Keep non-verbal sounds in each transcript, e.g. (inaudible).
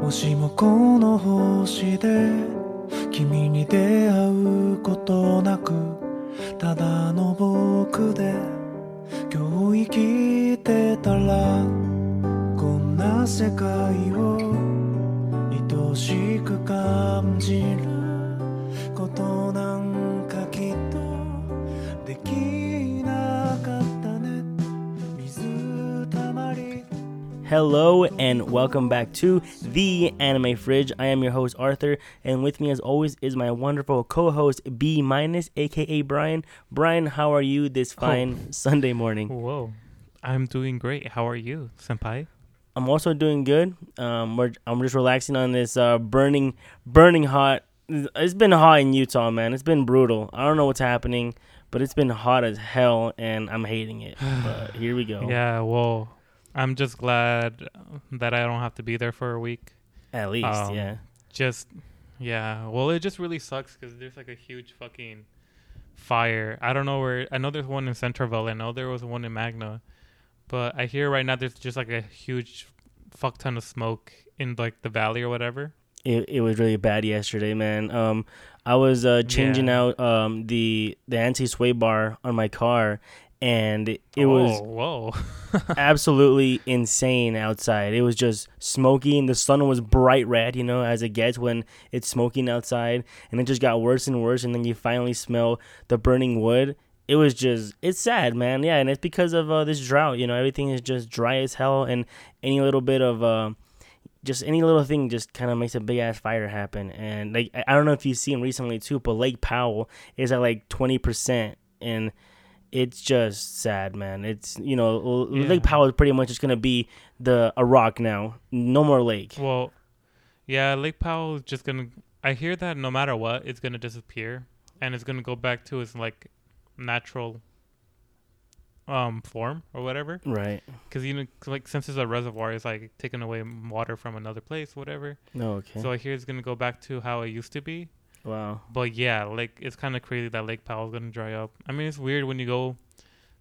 もしもこの星で君に出会うことなくただの僕で今日生きてたらこんな世界を愛しく感じることなんかきっとできな Hello and welcome back to the Anime Fridge. I am your host Arthur, and with me as always is my wonderful co-host B minus, aka Brian. Brian, how are you this fine Sunday morning? Whoa. I'm doing great. How are you, senpai? I'm also doing good. Um, we're, I'm just relaxing on this uh, burning, burning hot. It's been hot in Utah, man. It's been brutal. I don't know what's happening, but it's been hot as hell, and I'm hating it. (sighs) But here we go. Yeah, well, I'm just glad that I don't have to be there for a week. At least, Um, yeah. Just, yeah. Well, it just really sucks because there's like a huge fucking fire. I don't know where. I know there's one in Centerville. I know there was one in Magna. But I hear right now there's just like a huge fuck ton of smoke in like the valley or whatever. It, it was really bad yesterday, man. Um, I was uh, changing Yeah. out um the the anti sway bar on my car, and it oh, was whoa. (laughs) absolutely insane outside. It was just smoky, and the sun was bright red, you know, as it gets when it's smoking outside, and it just got worse and worse, and then you finally smell the burning wood. It was just, it's sad, man. Yeah, and it's because of uh, this drought. You know, everything is just dry as hell, and any little bit of uh, just any little thing just kind of makes a big ass fire happen. And like, I I don't know if you've seen recently too, but Lake Powell is at like twenty percent, and it's just sad, man. It's you know, L- Lake Powell is pretty much just gonna be the a rock now, no more lake. Well, yeah, Lake Powell is just gonna. I hear that no matter what, it's gonna disappear, and it's gonna go back to its like natural um form or whatever. Right. Because you know, like since it's a reservoir, it's like taking away water from another place, whatever. No. Okay. So I hear it's gonna go back to how it used to be. Wow. But yeah, like it's kind of crazy that Lake Powell's gonna dry up. I mean, it's weird when you go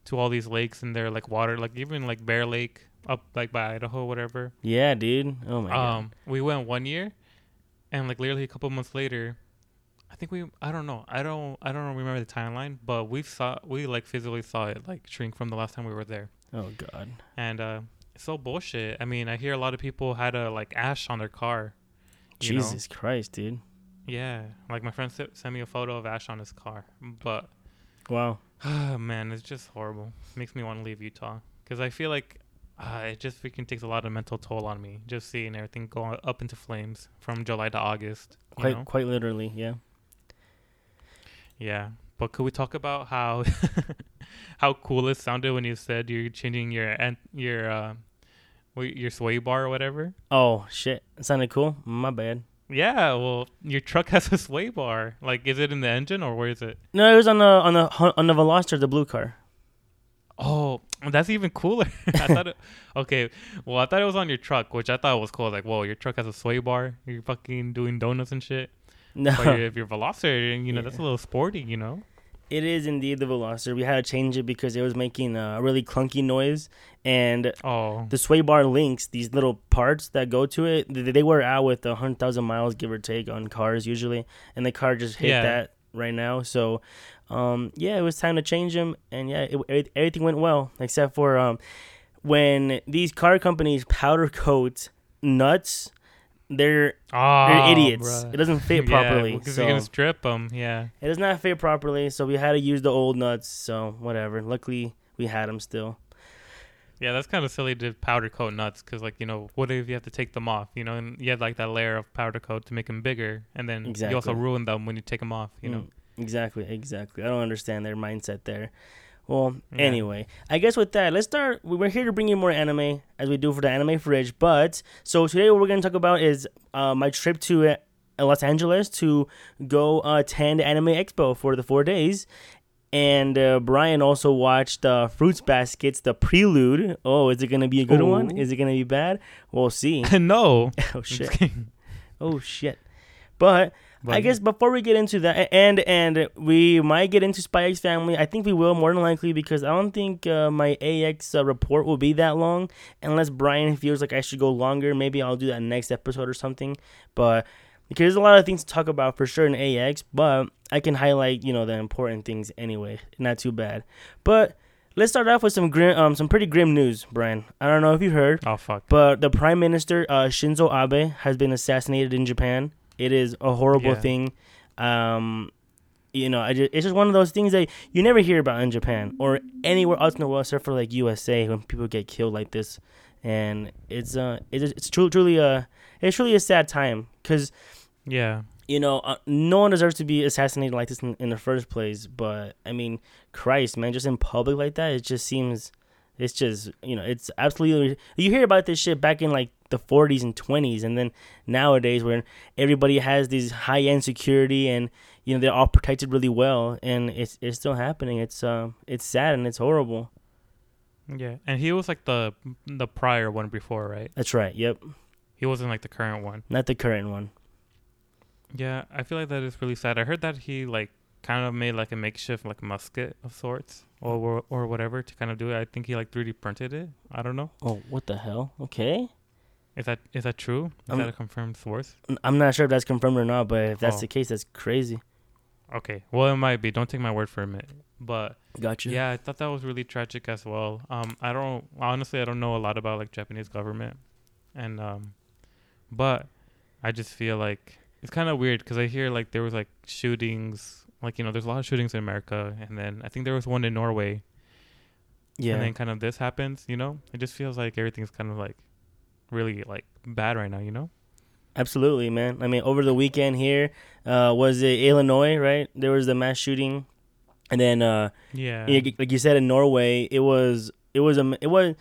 to all these lakes and they're like water, like even like Bear Lake up like by Idaho, whatever. Yeah, dude. Oh my god. Um, we went one year, and like literally a couple months later, I think we I don't know I don't I don't remember the timeline, but we saw we like physically saw it like shrink from the last time we were there, Oh god. and uh, it's so bullshit. I mean, I hear a lot of people had a like ash on their car. you know? Jesus Christ, dude. Yeah, like my friend sent me a photo of ash on his car, but Wow. (sighs) man, it's just horrible. Makes me want to leave Utah because I feel like. Uh, it just freaking takes a lot of mental toll on me just seeing everything go up into flames from July to August. you Quite know? quite literally, yeah. Yeah, but could we talk about how (laughs) how cool it sounded when you said you're changing your an- your uh, your sway bar or whatever? Oh shit. It sounded cool. My bad. Yeah, well, your truck (laughs) has a sway bar. Like, is it in the engine or where is it? No, it was on the on the on the Veloster, the blue car. Oh, that's even cooler. (laughs) I thought it. Okay, well, I thought it was on your truck, which I thought was cool. Like, whoa, your truck has a sway bar. You're fucking doing donuts and shit. No. But if you're Veloster, you know (laughs) that's a little sporty, you know. It is indeed the Veloster. We had to change it because it was making a really clunky noise, and Oh, the sway bar links, these little parts that go to it, th- they wear out with a hundred thousand miles, give or take, on cars usually, and the car just hit Yeah. that right now. So, um, yeah, it was time to change them, and yeah, it, it- everything went well except for um, when these car companies powder coat nuts, they're oh, they're idiots. bruh. It doesn't fit (laughs) properly. because so. you're gonna strip them. Yeah. It does not fit properly, so we had to use the old nuts. So whatever. Luckily, we had them still. Yeah, that's kind of silly to powder coat nuts because, like, you know, what if you have to take them off? You know, and you had like that layer of powder coat to make them bigger, and then you also ruin them when you take them off. You know. Mm, exactly, exactly. I don't understand their mindset there. Well, Yeah. anyway, I guess with that, let's start. We're here to bring you more anime as we do for the anime fridge. But so today, what we're going to talk about is uh, my trip to uh, Los Angeles to go uh, attend Anime Expo for the four days. And uh, Brian also watched uh, Fruits Baskets, the prelude. Oh, is it going to be a good one? Is it going to be bad? We'll see. (laughs) no. (laughs) oh, shit. Oh, shit. But I guess before we get into that, and and we might get into Spy X Family. I think we will more than likely because I don't think uh, my AX uh, report will be that long unless Brian feels like I should go longer. Maybe I'll do that next episode or something. But because there's a lot of things to talk about for sure in AX, but I can highlight you know the important things anyway. Not too bad. But let's start off with some grim, um, some pretty grim news, Brian. I don't know if you heard, oh fuck. but the Prime Minister uh, Shinzo Abe has been assassinated in Japan. It is a horrible Yeah. thing. Um, you know, I just, it's just one of those things that you never hear about in Japan or anywhere else in the world except for like USA when people get killed like this. And it's uh, it's it's truly truly a it's truly a sad time because Yeah. you know, uh, no one deserves to be assassinated like this in, in the first place. But I mean, Christ, man, just in public like that, it just seems, it's just, you know, it's absolutely. You hear about this shit back in like the 40s and 20s, and then nowadays where everybody has these high end security and you know they're all protected really well, and it's it's still happening. It's um, it's sad and it's horrible. Yeah. And he was like the the prior one before, right? That's right. Yep, He wasn't like the current one. not the current one. Yeah, I feel like that is really sad. I heard that he like kind of made like a makeshift like musket of sorts or or, or whatever to kind of do it. I think he like 3D printed it. I don't know. Oh, what the hell? Okay. Is that is that true? Is Um, that a confirmed source? I'm not sure if that's confirmed or not, but if that's Oh. the case, that's crazy. Okay. Well, it might be. Don't take my word for it. But Gotcha. yeah, I thought that was really tragic as well. Um, I don't honestly, I don't know a lot about like Japanese government, and um, but I just feel like it's kind of weird because I hear like there was like shootings, like you know, there's a lot of shootings in America, and then I think there was one in Norway, Yeah. and then kind of this happens. You know, it just feels like everything's kind of like really like bad right now. You know? Absolutely, man. I mean, over the weekend here, uh, was it Illinois, right? There was the mass shooting, and then, uh, Yeah. like you said, in Norway, it was, it was, a, it was,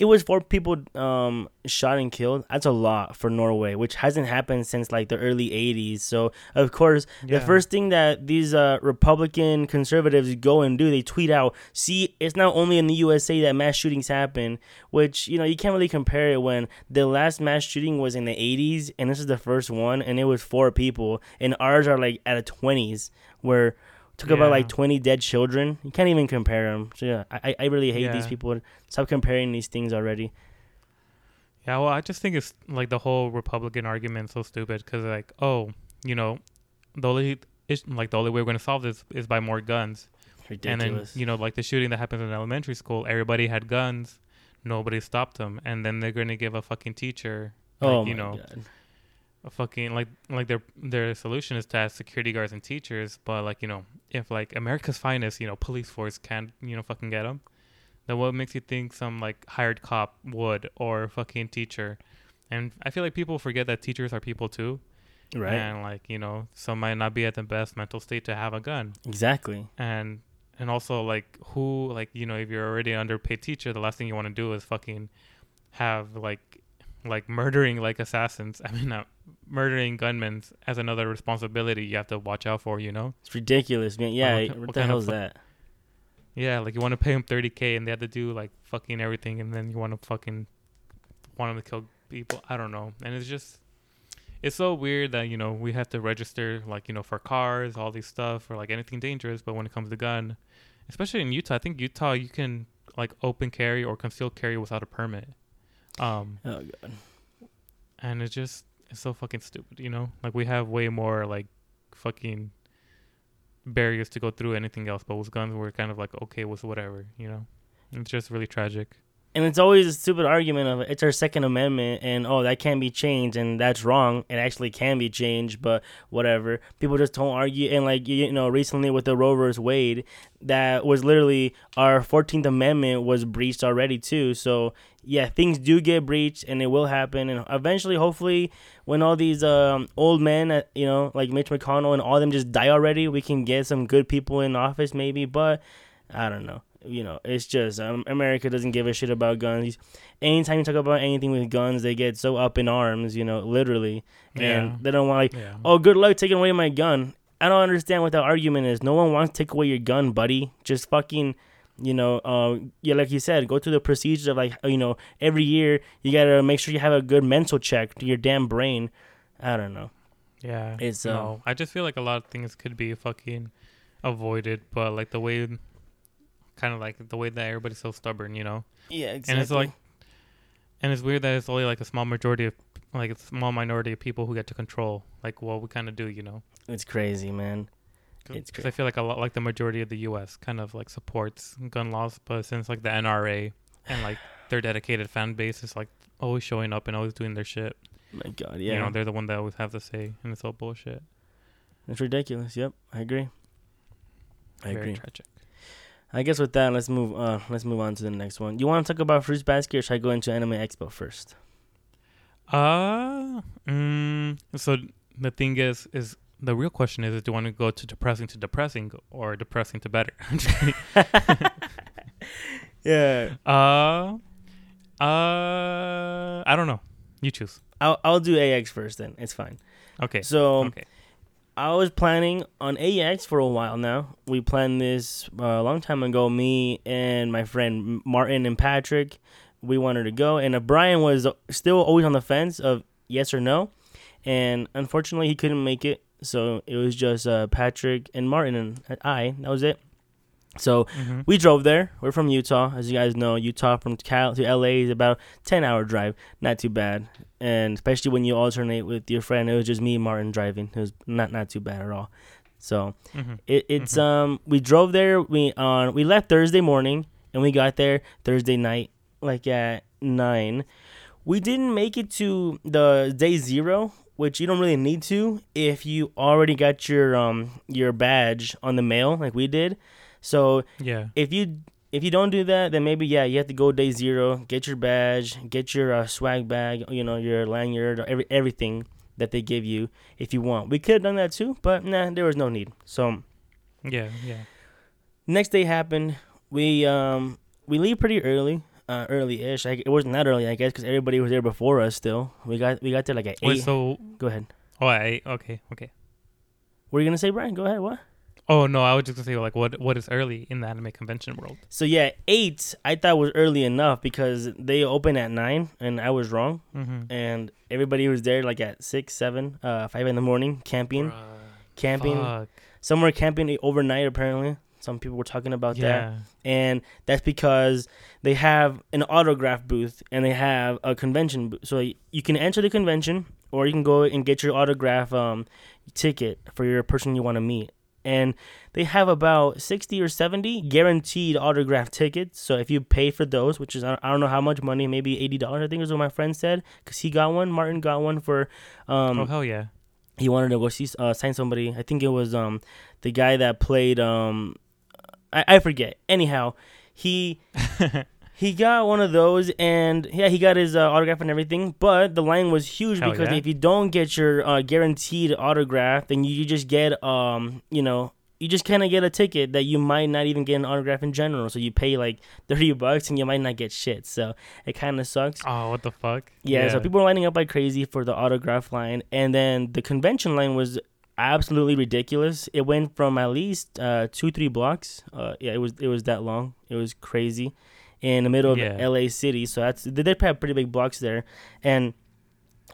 it was four people um, shot and killed. That's a lot for Norway, which hasn't happened since like the early '80s. So, of course, the first thing that these uh, Republican conservatives go and do, they tweet out, "See, it's not only in the USA that mass shootings happen." Which you know you can't really compare it when the last mass shooting was in the '80s and this is the first one, and it was four people, and ours are like at the 20s, where took about like 20 dead children. You can't even compare them. So yeah, I I really hate these people. Stop comparing these things already. Yeah, well, I just think it's like the whole Republican argument so stupid because like, oh, you know, the only is like the only way we're gonna solve this is by more guns, Ridiculous. and then you know, like the shooting that happens in elementary school, everybody had guns, nobody stopped them, and then they're gonna give a fucking teacher, like, oh you my know, god. A fucking like like their their solution is to have security guards and teachers, but like you know, if like America's finest, you know, police force can't you know fucking get them, then what makes you think some like hired cop would or fucking teacher? And I feel like people forget that teachers are people too, Right. and like you know, some might not be at the best mental state to have a gun, Exactly. and and also like who like you know if you're already an underpaid teacher, the last thing you want to do is fucking have like like murdering like assassins. (laughs) I mean, not murdering gunmen as another responsibility you have to watch out for. You know? It's ridiculous, man. Yeah, what what, what the hell is fu- that? Yeah, like you want to pay them 30k and they have to do like fucking everything, and then you want to fucking want them to kill people. I don't know, and it's just. It's so weird that you know we have to register like you know for cars, all these stuff, or like anything dangerous. But when it comes to gun, especially in Utah, I think Utah you can like open carry or concealed carry without a permit. Um, Oh god. and it's just it's so fucking stupid, you know. Like we have way more like fucking barriers to go through anything else, but with guns we're kind of like okay with whatever, you know. It's just really tragic. And it's always a stupid argument of it's our Second Amendment and oh that can't be changed and that's wrong. It actually can be changed, but whatever. People just don't argue. And like you know, recently with the Roe vs. Wade, that was literally our Fourteenth Amendment was breached already too. So yeah, things do get breached and it will happen. And eventually, hopefully, when all these um, old men, uh, you know, like Mitch McConnell and all them just die already, we can get some good people in office maybe. But I don't know you know, it's just um, America doesn't give a shit about guns. Anytime you talk about anything with guns, they get so up in arms, you know, literally, and Yeah. they don't want like, Yeah. oh, good luck taking away my gun. I don't understand what the argument is. No one wants to take away your gun, buddy. Just fucking, you know, uh, yeah, like you said, go through the procedures of like, you know, every year you gotta make sure you have a good mental check to your damn brain. I don't know. Yeah. It's, uh, no. I just feel like a lot of things could be fucking avoided, but like the way, kind of like the way that everybody's so stubborn, you know. Yeah, exactly. And it's like, and it's weird that it's only like a small majority of, like a small minority of people who get to control like what we kind of do, you know. it's crazy, man. It's Because I feel like a lot, like the majority of the U.S. kind of like supports gun laws, but since like the NRA and like (sighs) their dedicated fan base is like always showing up and always doing their shit, My God, yeah. you know, they're the one that always have to say, and it's all bullshit. it's ridiculous. Yep, I agree. I Very agree. tragic. I guess with that, let's move. Uh, let's move on to the next one. You want to talk about Fruits Basket, or should I go into Anime Expo first? Uh, mm, so the thing is, is the real question is, do you want to go to depressing to depressing or depressing to better? (laughs) I'm just kidding. (laughs) Yeah, uh, uh, I don't know. You choose. I'll I'll do AX first. Then it's fine. Okay. So okay. I was planning on AX for a while now. We planned this uh, a long time ago. Me and my friend Martin and Patrick, we wanted to go, and uh, Brian was still always on the fence of yes or no, and unfortunately he couldn't make it. So it was just uh, Patrick and Martin and I. That was it. So Mhm. we drove there. We're from Utah, as you guys know. Utah from Cal to LA is about ten hour drive. Not too bad, and especially when you alternate with your friend. It was just me, and Martin driving. It was not not too bad at all. So Mhm. it, it's Mhm. um we drove there. We on we left Thursday morning and we got there Thursday night, like at nine. We didn't make it to the day zero, which you don't really need to if you already got your um your badge on the mail, like we did. So Yeah. if you if you don't do that, then maybe yeah, you have to go day zero, get your badge, get your uh, swag bag, you know, your lanyard, every everything that they give you if you want. We could have done that too, but nah, there was no need. So Yeah. Yeah. next day happened. We um we leave pretty early, uh, early-ish. Like, it wasn't that early, I guess, because everybody was there before us. Still, we got we got there like at Wait. eight. So. Go ahead. Oh, I. Okay. Okay. What are you gonna say, Brian? Go ahead. What? Oh no, I was just gonna say like what what is early in the anime convention world? So yeah, eight I thought was early enough because they open at nine, and I was wrong. Mm-hmm. and everybody was there like at six, seven, uh, five in the morning, camping, camping, Fuck. some were camping overnight. Apparently, some people were talking about that, and that's because they have an autograph booth and they have a convention booth. So you can enter the convention, or you can go and get your autograph um, ticket for your person you want to meet. And they have about 60 or 70 guaranteed autograph tickets. So if you pay for those, which is, I I don't know how much money, maybe $80, I think is what my friend said, because he got one. Martin got one for, um, oh hell yeah. he wanted to go see, uh, sign somebody. I think it was um, the guy that played, um, I, I forget. Anyhow, he (laughs) he got one of those, and yeah, he got his uh, autograph and everything. But the line was huge Hell because yeah. if you don't get your uh, guaranteed autograph, then you, you just get um, you know, you just kind of get a ticket that you might not even get an autograph in general. So you pay like thirty bucks and you might not get shit. So it kind of sucks. Oh what the fuck? Yeah, so people were lining up like crazy for the autograph line, and then the convention line was absolutely ridiculous. It went from at least uh, two, three blocks. Uh, yeah, it was it was that long. It was crazy, in the middle of Yeah. L.A. City. So that's they did have pretty big blocks there, and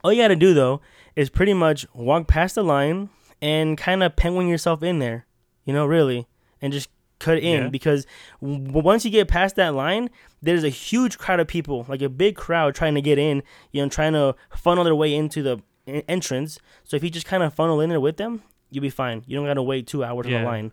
all you got to do though is pretty much walk past the line and kind of penguin yourself in there. You know, really, and just cut in Yeah. because w- once you get past that line, there's a huge crowd of people, like a big crowd trying to get in, you know, trying to funnel their way into the entrance. So if you just kind of funnel in there with them, you'll be fine. You don't got to wait two hours in Yeah. the line.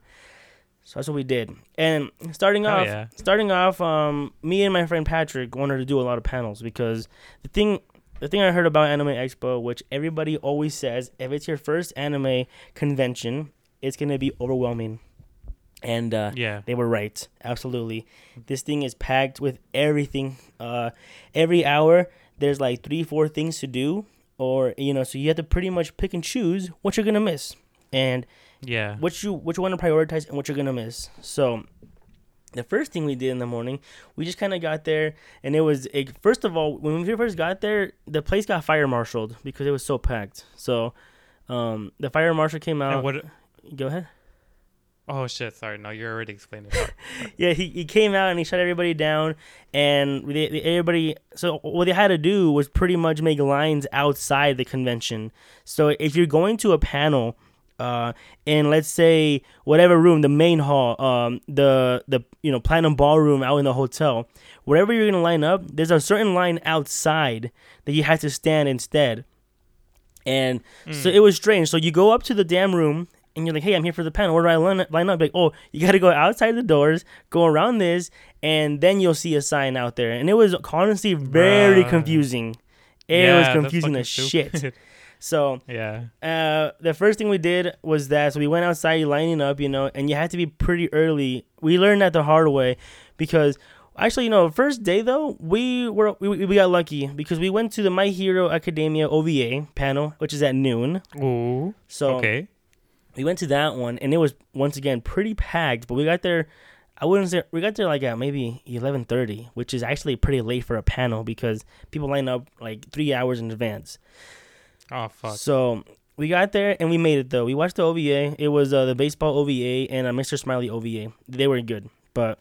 So that's what we did. And starting off, yeah. starting off, um, me and my friend Patrick wanted to do a lot of panels because the thing, the thing I heard about Anime Expo, which everybody always says, if it's your first anime convention, it's gonna be overwhelming. And uh, Yeah. they were right. Absolutely. This thing is packed with everything. Uh, every hour, there's like three, four things to do. Or, you know, so you have to pretty much pick and choose what you're going to miss. And Yeah. what you which one to prioritize and what you're gonna miss. So the first thing we did in the morning, we just kind of got there, and it was it, first of all when we first got there, the place got fire marshaled because it was so packed. So um, the fire marshal came out. And what Go ahead. Oh shit! Sorry, no, you're already explaining. (laughs) Yeah, he, he came out and he shut everybody down, and they, they- everybody. So what they had to do was pretty much make lines outside the convention. So if you're going to a panel, uh, in let's say whatever room, the main hall, um, the the you know platinum ballroom out in the hotel, wherever you're gonna line up, there's a certain line outside that you have to stand instead. And so Mm. it was strange. So you go up to the damn room and you're like, hey, I'm here for the panel. Where do I line, line up? Like, oh, you got to go outside the doors, go around this, and then you'll see a sign out there. And it was honestly very Bruh. confusing. It Yeah, was confusing as shit. (laughs) So yeah. uh, the first thing we did was that so we went outside lining up, you know, and you had to be pretty early. We learned that the hard way because actually, you know, first day though, we were we, we got lucky because we went to the My Hero Academia OVA panel, which is at noon. Ooh. So okay. We went to that one and it was once again pretty packed, but we got there I wouldn't say we got there like at maybe eleven thirty, which is actually pretty late for a panel because people line up like three hours in advance. Oh fuck. So we got there and we made it though. We watched the OVA. It was uh, the baseball OVA and uh, Mr. Smiley OVA. They were good, but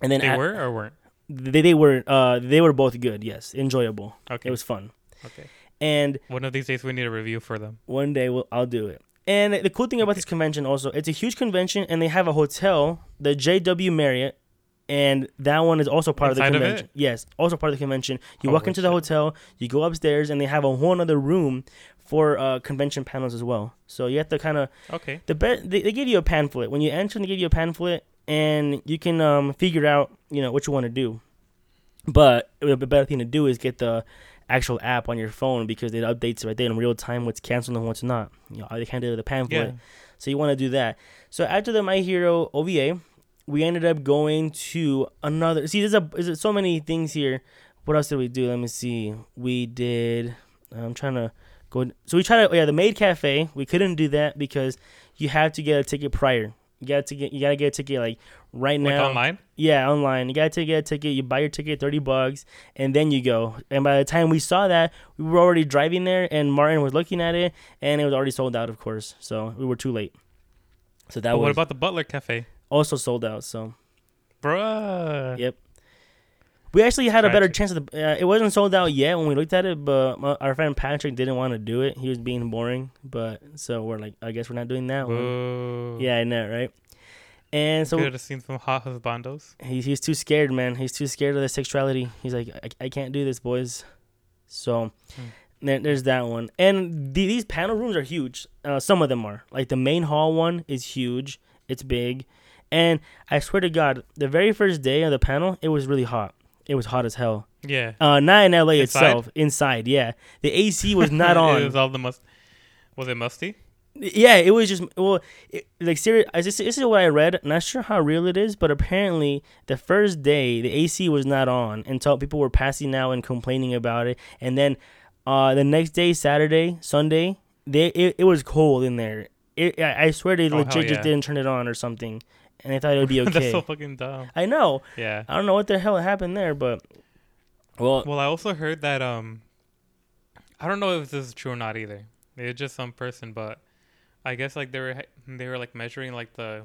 and then they at- were or weren't? they, they were uh they were both good. Yes, enjoyable. Okay. It was fun. okay. And One of these days we need a review for them. one day we'll, I'll do it. And the cool thing about this convention also, it's a huge convention and they have a hotel, the JW Marriott, and that one is also part Inside of of the it? convention. Yes, also part of the convention. You walk Holy into the hotel, you go upstairs, and they have a whole other room for uh, convention panels as well. So you have to kind of Okay. the be- they, they give you a pamphlet when you enter. They give you a pamphlet, and you can um, figure out you know what you want to do. But the better thing to do is get the actual app on your phone because it updates right there in real time what's canceled and what's not. You know, they can't do the pamphlet. Yeah. So you want to do that. So after the My Hero OVA, we ended up going to another. See, there's a there's so many things here. What else did we do? Let me see. We did. I'm trying to go. So we tried to. Oh, yeah, the Maid Cafe. We couldn't do that because you have to get a ticket prior. You got to get. You got to get a ticket like right Like now. online? Yeah, online. You got to get a ticket. You buy your ticket, thirty bucks, and then you go. And by the time we saw that, we were already driving there, and Martin was looking at it, and it was already sold out, of course. So we were too late. So that But was what about the Butler Cafe? also sold out. So Bruh. Yep. we actually had a better chance of the. Uh, it wasn't sold out yet when we looked at it, but my, our friend Patrick didn't want to do it. He was being boring, but so we're like, I guess we're not doing that one. Yeah, I know, right? And so Could have seen some hot husbandos. he's he's too scared, man. He's too scared of the sexuality. He's like, I, I can't do this, boys. So Hmm. there, there's that one. And the, these panel rooms are huge. Uh, some of them are. Like the main hall one is huge. It's big. And I swear to God, the very first day of the panel, it was really hot. It was hot as hell. Yeah. Uh, not in LA Inside? itself. Inside, yeah. The AC was not (laughs) on. it was all the must. Was it musty? Yeah, it was just well, it, like serious. This, this is what I read. Not sure how real it is, but apparently the first day the AC was not on until people were passing out and complaining about it, and then uh, the next day, Saturday, Sunday, they it, it was cold in there. It, I, I swear they Oh, legit hell just didn't turn it on or something, and they thought it would be (laughs) okay. That's so fucking dumb. I know. Yeah. I don't know what the hell happened there, but well, Well, I also heard that um, I don't know if this is true or not either. It's just some person, but I guess like they were they were like measuring like the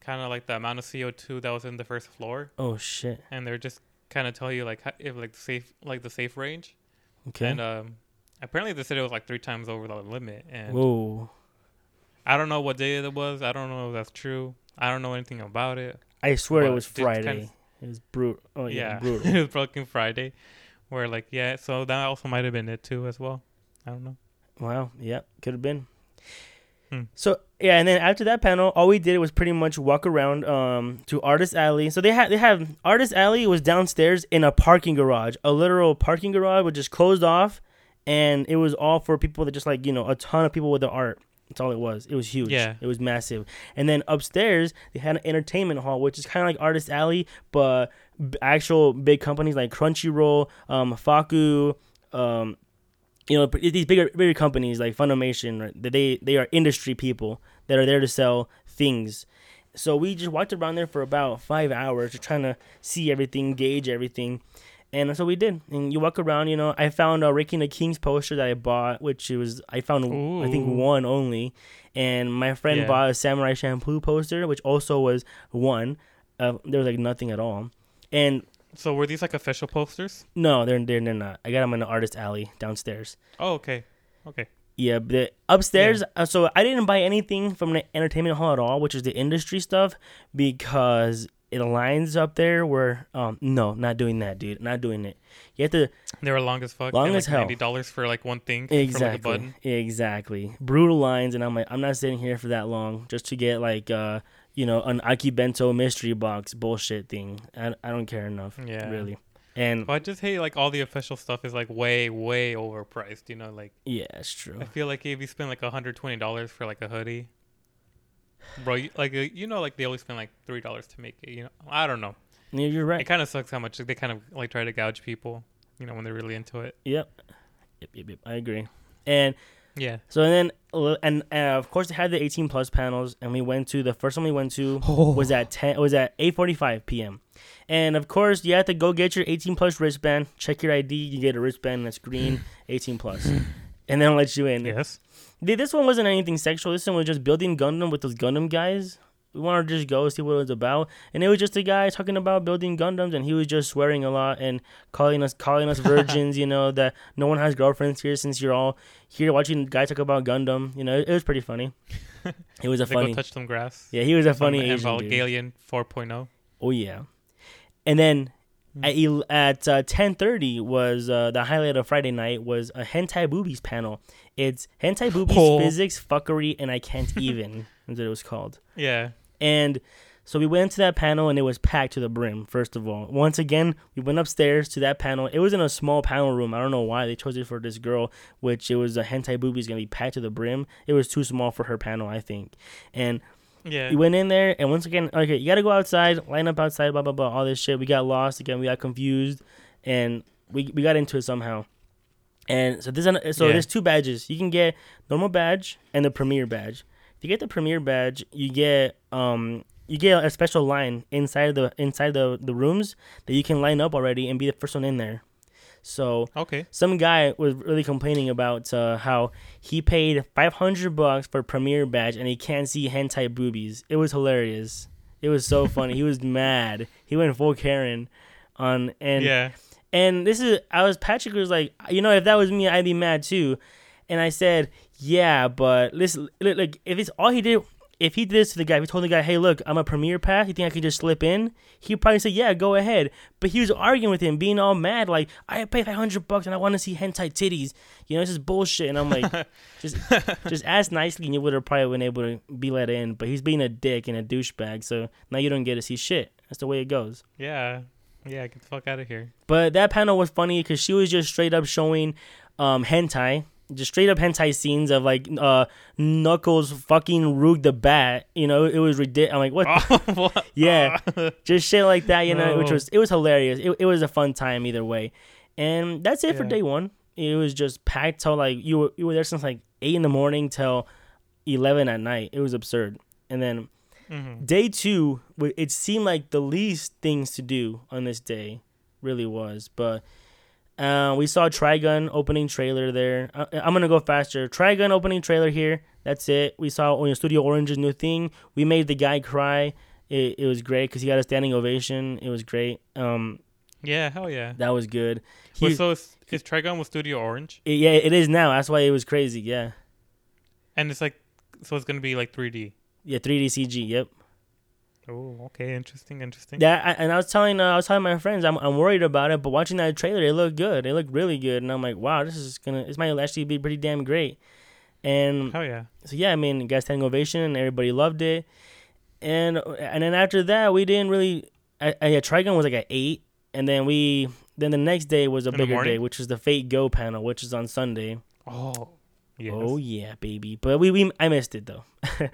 kind of like the amount of CO two that was in the first floor, oh shit. and they're just kind of tell you like if like the safe like the safe range, Okay. and um, apparently they said it was like three times over the limit, and Whoa. I don't know what day it was. I don't know if that's true. I don't know anything about it. I swear it was just kinda- Friday. It was brutal. Oh yeah, yeah, brutal. (laughs) it was fucking Friday, where like yeah, so that also might have been it too as well. I don't know. Wow. Yeah, could have been. Hmm. So yeah, and then after that panel, all we did was pretty much walk around um to Artist Alley. So they had they have Artist Alley was downstairs in a parking garage, a literal parking garage, which is closed off, and it was all for people that just like you know a ton of people with the art. That's all it was. It was huge. Yeah. It was massive. And then upstairs they had an entertainment hall, which is kind of like Artist Alley, but b- actual big companies like Crunchyroll, um, Faku, um, you know these bigger bigger companies like Funimation, right, that they they are industry people that are there to sell things. So we just walked around there for about five hours, just trying to see everything, gauge everything, And that's what we did. And you walk around, you know. I found a Ranking of Kings poster that I bought, which was I found I think one only. And my friend Yeah. bought a Samurai Champloo poster, which also was one. Uh, there was like nothing at all. And So were these like official posters? no, they're they're, they're not. I got them in the artist alley downstairs. Oh, okay. Okay. Yeah, but upstairs. Uh, so I didn't buy anything from the entertainment hall at all, which is the industry stuff, because it aligns up there. Where um, no, not doing that, dude. Not doing it. You have to They were long as fuck. Long and, like as hell. Ninety dollars for like one thing. Like, exactly, button. exactly. Brutal lines, and I'm like, I'm not sitting here for that long just to get like uh, you know, an Akibento mystery box bullshit thing. I, I don't care enough, Yeah. really. And But I just hate like all the official stuff is like way, way overpriced. You know, like yeah, it's true. I feel like if you spend like hundred twenty dollars for like a hoodie, bro, you, like uh, you know, like they always spend like three dollars to make it. You know, I don't know. Yeah, You're right. It kind of sucks how much they kind of like try to gouge people. You know, when they're really into it. Yep. Yep, yep, yep. I agree. And Yeah. So and then, and uh, of course, they had the 18 plus panels, and we went to the first one we went to (laughs) was at 10 was at 8:45 p.m. And of course, you have to go get your 18 plus wristband, check your ID, you get a wristband that's green, (laughs) 18 plus, and then let you in. Yes. This one wasn't anything sexual. This one was just building Gundam with those Gundam guys. We wanted to just go see what it was about, and it was just a guy talking about building Gundams, and he was just swearing a lot and calling us calling us virgins. you know that no one has girlfriends here since you're all here watching guys talk about Gundam. You know, it, was pretty funny. (laughs) It was a funny, touch some grass. yeah, he was a Some funny Asian dude. Evangelion 4.0. Oh yeah, and then Hmm. at at uh, ten thirty was uh, the highlight of Friday night was a hentai boobies panel. It's hentai boobies Oh. physics fuckery, and I can't even. (laughs) That's what it was called. Yeah. And so we went to that panel and it was packed to the brim, first of all. Once again, we went upstairs to that panel. It was in a small panel room. I don't know why they chose it for this girl, which it was a hentai boobies going to be packed to the brim. It was too small for her panel, I think. And Yeah. we went in there and once again, okay, you got to go outside, line up outside, blah, blah, blah, all this shit. We got lost again. We got confused and we, we got into it somehow. And so this so Yeah. there's two badges. You can get normal badge and the premier badge. You get the premier badge, you get um you get a special line inside the inside the the rooms that you can line up already and be the first one in there. So okay. some guy was really complaining about uh, how he paid 500 bucks for premier badge and he can't see hentai boobies. It was hilarious. It was so funny. he was (laughs) mad. He went full Karen on and yeah. and this is I was Patrick was like, you know, if that was me, I'd be mad too. And I said, yeah, but listen, look, like if it's all he did, if he did this to the guy, if he told the guy, hey, look, I'm a premier pass. You think I could just slip in? He'd probably say, yeah, go ahead. But he was arguing with him, being all mad, like I paid 500 bucks and I want to see hentai titties. You know, this is bullshit. And I'm like, (laughs) just just ask nicely, and you would have probably been able to be let in. But he's being a dick and a douchebag, so now you don't get to see shit. That's the way it goes. Yeah. Yeah. Get the fuck out of here. But that panel was funny because she was just straight up showing um, hentai, just straight up hentai scenes of like uh, Knuckles fucking Rouge the Bat. You know, it was ridiculous. I'm like, what? (laughs) Oh, what? (laughs) Yeah. just shit like that. You know, which was it was hilarious. It, it was a fun time either way. And that's it for day one. It was just packed till like you were you were there since like eight in the morning till eleven at night. It was absurd. And then Mhm. day two, it seemed like the least things to do on this day, really was. But uh, we saw Trigun opening trailer there. I, I'm gonna go faster. Trigun opening trailer here. That's it. We saw Studio Orange's new thing. We made the guy cry. It, it was great because he got a standing ovation. It was great. Um, Yeah. Hell yeah. that was good. He, Wait, so is, is Trigun with Studio Orange? it- yeah, it is now. That's why it was crazy. Yeah, And it's like, so it's gonna be like 3D. yeah, 3D CG. Yep. Oh, okay. Interesting. Interesting. Yeah, I, and I was telling uh, I was telling my friends I'm I'm worried about it, but watching that trailer, it looked good. It looked really good, and I'm like, wow, this is gonna this might actually be pretty damn great. And oh yeah. so yeah, I mean, it got standing ovation, and everybody loved it. And and then after that, we didn't really. I, I, yeah, Trigun was like at eight, and then we then the next day was a In bigger day, which is the Fate Go panel, which is on Sunday. Oh. Yes. Oh yeah, baby! But we, we I missed it though. (laughs)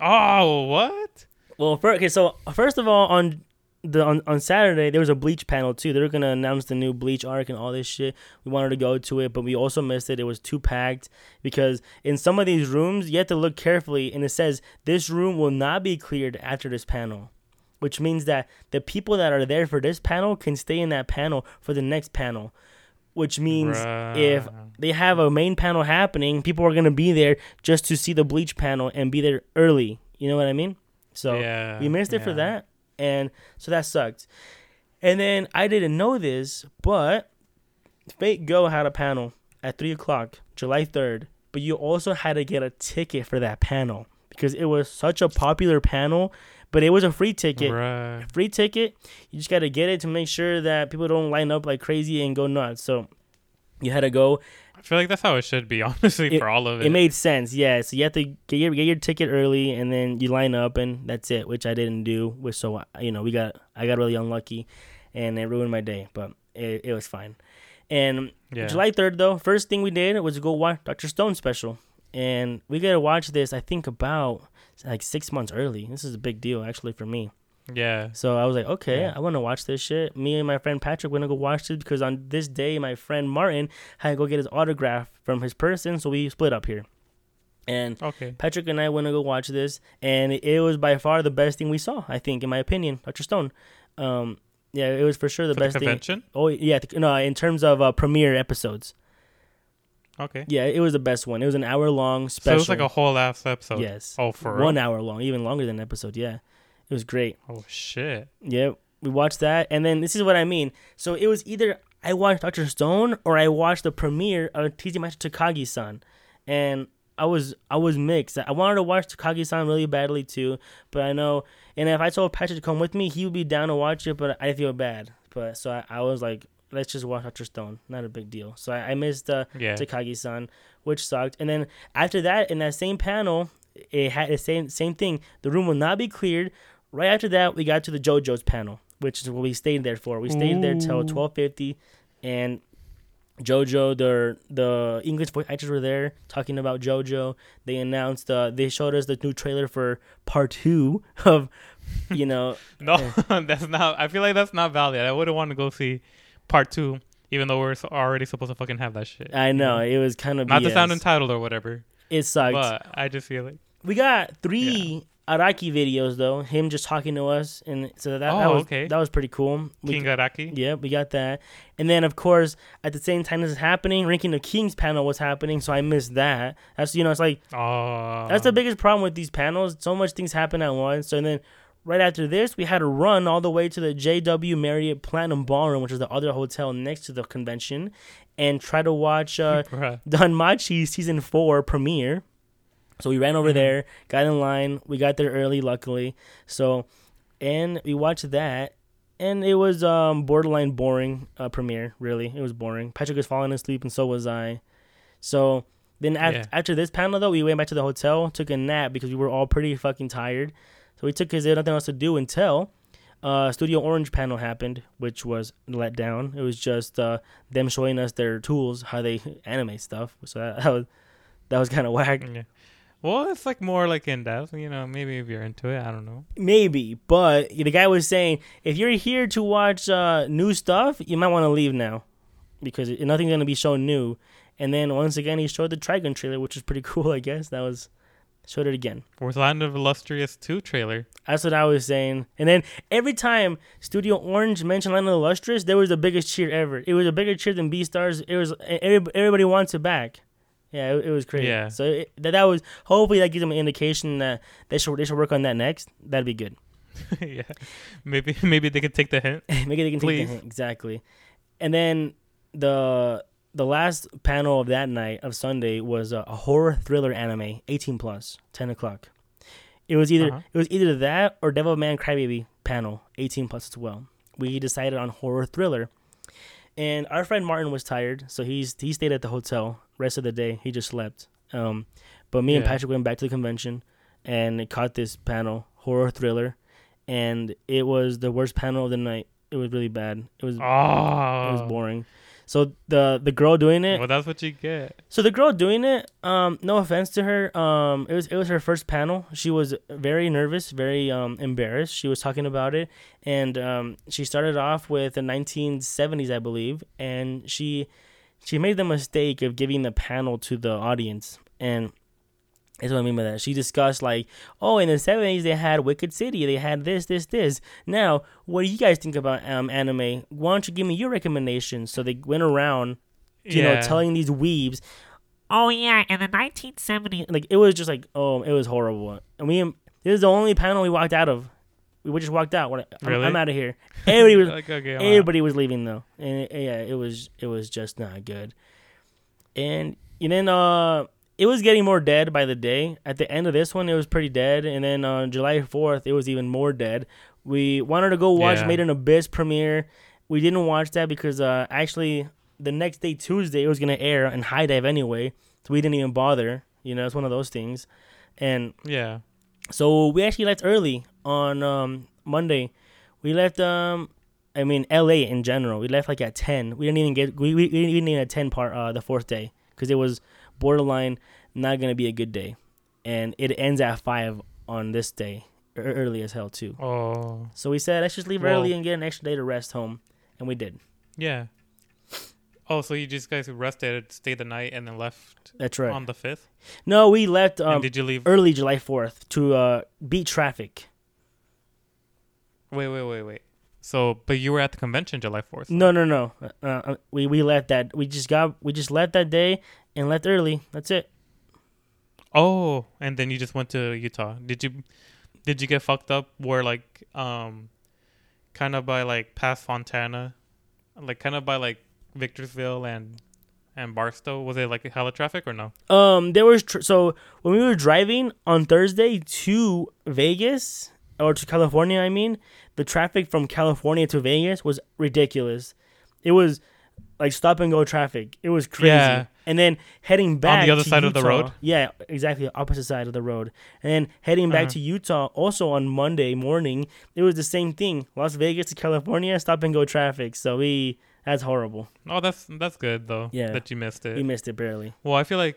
Oh, what? Well, for, okay, so first of all, on the on, on Saturday there was a Bleach panel too. They were gonna announce the new Bleach arc and all this shit. We wanted to go to it, but we also missed it. It was too packed because in some of these rooms you have to look carefully, and it says this room will not be cleared after this panel, which means that the people that are there for this panel can stay in that panel for the next panel. Which means if they have a main panel happening, people are gonna be there just to see the bleach panel and be there early. You know what I mean? So yeah, we missed it for that, and so that sucked. And then I didn't know this, but Fate Go had a panel at three o'clock, July third. But you also had to get a ticket for that panel because it was such a popular panel. But it was a free ticket. Bruh. Free ticket. You just got to get it to make sure that people don't line up like crazy and go nuts. So you had to go. I feel like that's how it should be, (laughs) honestly, It- for all of it. It made sense, yeah. So you have to get your, get your ticket early, and then you line up, and that's it. Which I didn't do, which so you know we got I got really unlucky, and it ruined my day. But it, it was fine. And yeah. July third, though, first thing we did was go watch Doctor Stone special, and we got to watch this. I think about like six months early. This is a big deal actually for me. Yeah. So I was like, okay, Yeah. I want to watch this shit. Me and my friend Patrick went to go watch this because on this day, my friend Martin had to go get his autograph from his person, so we split up here. And Okay. Patrick and I went to go watch this, and it was by far the best thing we saw. I think, in my opinion, Doctor Stone. Um, yeah, it was for sure the For the best thing. convention. Oh yeah, no, in terms of uh, premiere episodes, Okay. yeah, it was the best one. It was an hour long So special. it was like a whole ass episode. yes, Oh, for one real? hour long, even longer than an episode. Yeah, it was great. Oh shit. Yeah, we watched that, and then this is what I mean. So it was either I watched Doctor Stone or I watched the premiere of Teasing Master Takagi-san, and I was I was mixed. I wanted to watch Takagi-san really badly too, but I know, and if I told Patrick to come with me, he would be down to watch it, but I feel bad. But so I, I was like, let's just watch Doctor Stone, not a big deal. So I, I missed uh, Yeah. Takagi-san, which sucked. And then after that, in that same panel, it had the same same thing. The room will not be cleared. Right after that, we got to the JoJo's panel, which is what we stayed there for. We stayed there till twelve fifty, and JoJo, the the English voice actors were there talking about JoJo. They announced, uh, they showed us the new trailer for part two (laughs) of, you know, (laughs) No, (laughs) that's not. I feel like that's not valid. I wouldn't want to go see part two, even though we're already supposed to fucking have that shit. I know it was kind of Not to sound BS. entitled or whatever, It sucked. but I just feel like. We got three Araki videos though. Him just talking to us, and so that, that Oh, was okay. that was pretty cool. We, King Araki. yeah, we got that, and then of course at the same time this is happening, Ranking of Kings panel was happening, so I missed that. That's you know it's like Oh. that's the biggest problem with these panels. So much things happen at once. So then right after this, we had to run all the way to the JW Marriott Platinum Ballroom, which is the other hotel next to the convention, and try to watch uh, (laughs) Bruh. Danmachi season four premiere. So we ran over Mhm. there, got in line. We got there early, luckily. So, and we watched that, and it was um borderline boring uh, premiere. Really, it was boring. Patrick was falling asleep, and so was I. So then af- Yeah. after this panel though, we went back to the hotel, took a nap because we were all pretty fucking tired. So we took because there was nothing else to do until uh, Studio Orange panel happened, which was let down. It was just uh, them showing us their tools, how they (laughs) animate stuff. So that, that was that was kind of (laughs) whack. Yeah. Well, it's like more like in depth. You know, maybe if you're into it, I don't know. Maybe, but the guy was saying if you're here to watch uh, new stuff, you might want to leave now because nothing's gonna be shown new. And then once again, he showed the Trigun trailer, which was pretty (laughs) cool. I guess that was showed it again. Fourth Land of the Lustrous 2 trailer. That's what I was saying. And then every time Studio Orange mentioned Land of the Lustrous, there was the biggest cheer ever. It was a bigger cheer than Beastars. It was everybody wants it back. Yeah, it, it was crazy. Yeah. So it, that, that was hopefully that gives them an indication that they should they should work on that next. That'd be good. (laughs) yeah. Maybe maybe they could take the hint. Maybe they can take the (laughs) hint exactly. And then the the last panel of that night of Sunday was a, a horror thriller anime, 18 plus, 10 o'clock. It was either Uh-huh. it was either that or Devilman Crybaby panel, 18 plus as well. We decided on horror thriller. And our friend Martin was tired, so he's he stayed at the hotel. Rest of the day, he just slept. Um, but me and Patrick went back to the convention and caught this panel, horror thriller, and it was the worst panel of the night. It was really bad. It was it was Oh. boring. So the the girl doing it, Well, that's what you get. so the girl doing it, um, no offense to her, um, it was it was her first panel. She was very nervous, very um embarrassed. She was talking about it, and um, she started off with the 1970s, I believe, and she she made the mistake of giving the panel to the audience, and That's what I mean by that. She discussed like, oh, in the seventies they had Wicked City, they had this, this, this. Now, what do you guys think about um, anime? Why don't you give me your recommendations? So they went around, you know, telling these weebs, oh yeah, in the nineteen seventies, like it was just like, oh, it was horrible. And we, this is the only panel we walked out of. We just walked out. We're I'm, Really? I'm out of here. Everybody was (laughs) like, okay, I'm out. Was leaving though, and it, yeah, it was it was just not good. And and then uh, it was getting more dead by the day. At the end of this one, it was pretty dead, and then on July fourth, it was even more dead. We wanted to go watch Yeah. Made in Abyss premiere. We didn't watch that because uh, actually the next day Tuesday it was gonna air in HIDIVE anyway, so we didn't even bother. You know, it's one of those things. And Yeah. So we actually left early on um, Monday. We left um I mean LA in general. We left like at 10. We didn't even get we we, we didn't even at 10 part uh the fourth day cuz it was borderline not going to be a good day. And it ends at 5 on this day, early as hell too. Oh. So we said let's just leave Well- early and get an extra day to rest home, and we did. Yeah. Oh, so you just guys rested, stayed the night, and then left That's right. on the fifth. no, we left um did you leave? early July 4th to uh beat traffic. Wait, wait, wait, wait. So, but you were at the convention July fourth. No, no, no. Uh, uh, we we left that. We just got. We just left that day and left early. That's it. Oh, and then you just went to Utah. Did you? Did you get fucked up? Where like, um, kind of by like past Fontana, like kind of by like Victorville and and Barstow. Was it like hella traffic or no? Um, there was tr- so when we were driving on Thursday to Vegas or to California. I mean, the traffic from California to Vegas was ridiculous. It was like stop and go traffic. It was crazy. Yeah. And then heading back on the other side of the road? Yeah, exactly, opposite side of the road. And then heading back Uh-huh. to Utah, also on Monday morning, it was the same thing. Las Vegas to California, stop and go traffic. So we that's horrible. Oh, that's that's good though. Yeah. that you missed it. You missed it barely. Well, I feel like,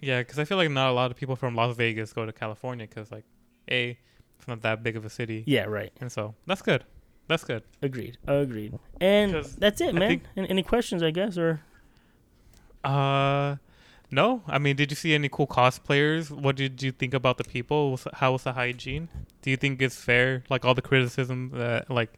yeah, because I feel like not a lot of people from Las Vegas go to California because, like, a, it's not that big of a city, Yeah, right. and so that's good. That's good. Agreed. Agreed. And that's it, I man. think- Any, any questions, I guess, or Uh, no. I mean, did you see any cool cosplayers? What did you think about the people? How was the hygiene? Do you think it's fair? Like all the criticism that like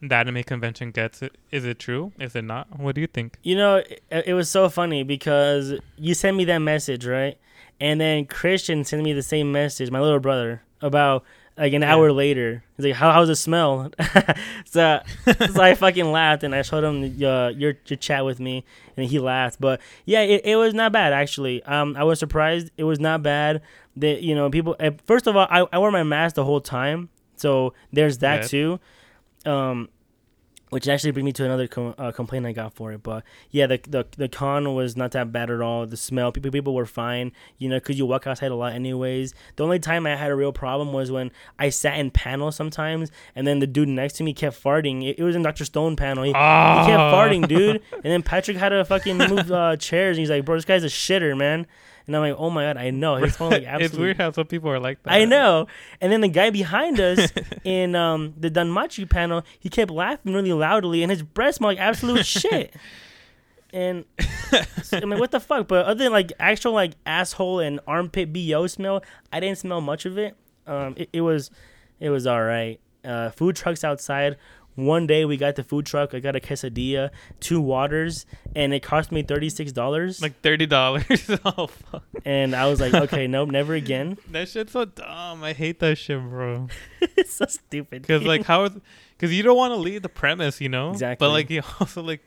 the anime convention gets, it is it true? Is it not? What do you think? you know, it, it was so funny because you sent me that message, right? And then Christian sent me the same message, my little brother, about like an Yeah. hour later. He's like, "How how's it smell?" (laughs) so, so I fucking laughed and I showed him uh, your your chat with me, and he laughed. But yeah, it, it was not bad actually. Um, I was surprised. It was not bad. That you know, people. uh, First of all, I I wore my mask the whole time, so there's that too. Um, which actually brings me to another com- uh, complaint I got for it. But yeah, the, the the con was not that bad at all. The smell, people people were fine, you know, because you walk outside a lot anyways. The only time I had a real problem was when I sat in panel sometimes, and then the dude next to me kept farting. It, it was in Doctor Stone panel. He, he kept Ah. farting, dude. (laughs) And then Patrick had to fucking move uh, chairs, and he's like, "Bro, this guy's a shitter, man." And I'm like, "Oh my god, I know." Like (laughs) it's weird how some people are like that. I know. And then the guy behind us (laughs) in um, the Danmachi panel, he kept laughing really loudly, and his breath smelled like absolute (laughs) shit. And I mean, what the fuck? But other than like actual like asshole and armpit bo smell, I didn't smell much of it. Um, it, it was, it was all right. Uh, food trucks outside. One day we got the food truck. I got a quesadilla, two waters, and it cost me thirty six dollars. Like thirty dollars. (laughs) oh fuck. and I was like, okay, (laughs) nope, never again. That shit's so dumb. I hate that shit, bro. (laughs) it's so stupid. Because like how, because you don't want to leave the premise, you know. Exactly. But like you also like,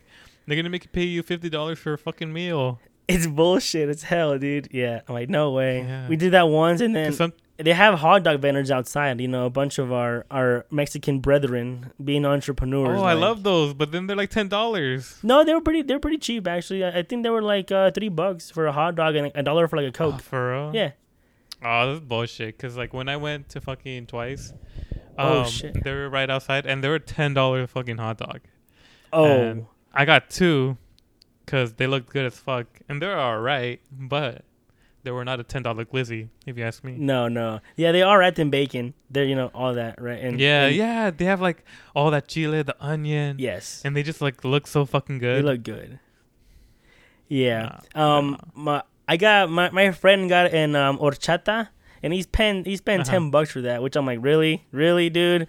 they're gonna make you pay you fifty dollars for a fucking meal. It's bullshit. It's hell, dude. Yeah. I'm like, no way. Yeah. We did that once, and then some, they have hot dog vendors outside. You know, a bunch of our our Mexican brethren being entrepreneurs. oh, I love those, but then they're like ten dollars. No, they were pretty. They're pretty cheap actually. I, I think they were like uh, three bucks for a hot dog and a dollar for like a Oh, coke. for real? yeah. Oh, this is bullshit. Cause like when I went to fucking twice, Oh, um, shit. they were right outside, and they were ten dollar fucking hot dog. Oh. And I got two, cause they looked good as fuck, and they're all right, but they were not a ten dollar glizzy, if you ask me. no, no. Yeah, they are wrapped in bacon. They're you know all that right. And yeah, and- yeah, they have like all that chile, the onion, Yes. and they just like look so fucking good. They look good. Yeah. Nah, um. nah. My I got my my friend got an um, horchata, and he's paying he spent Uh-huh. ten bucks for that, which I'm like, really, really, dude.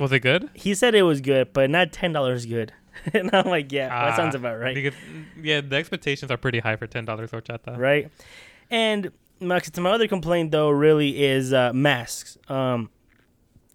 Was it good? He said it was good, but not ten dollars good. (laughs) and I'm like, yeah, that sounds Ah, about right. Because, yeah, the expectations are pretty high for ten dollars horchata. right? And my, my other complaint though really is uh, masks. Um,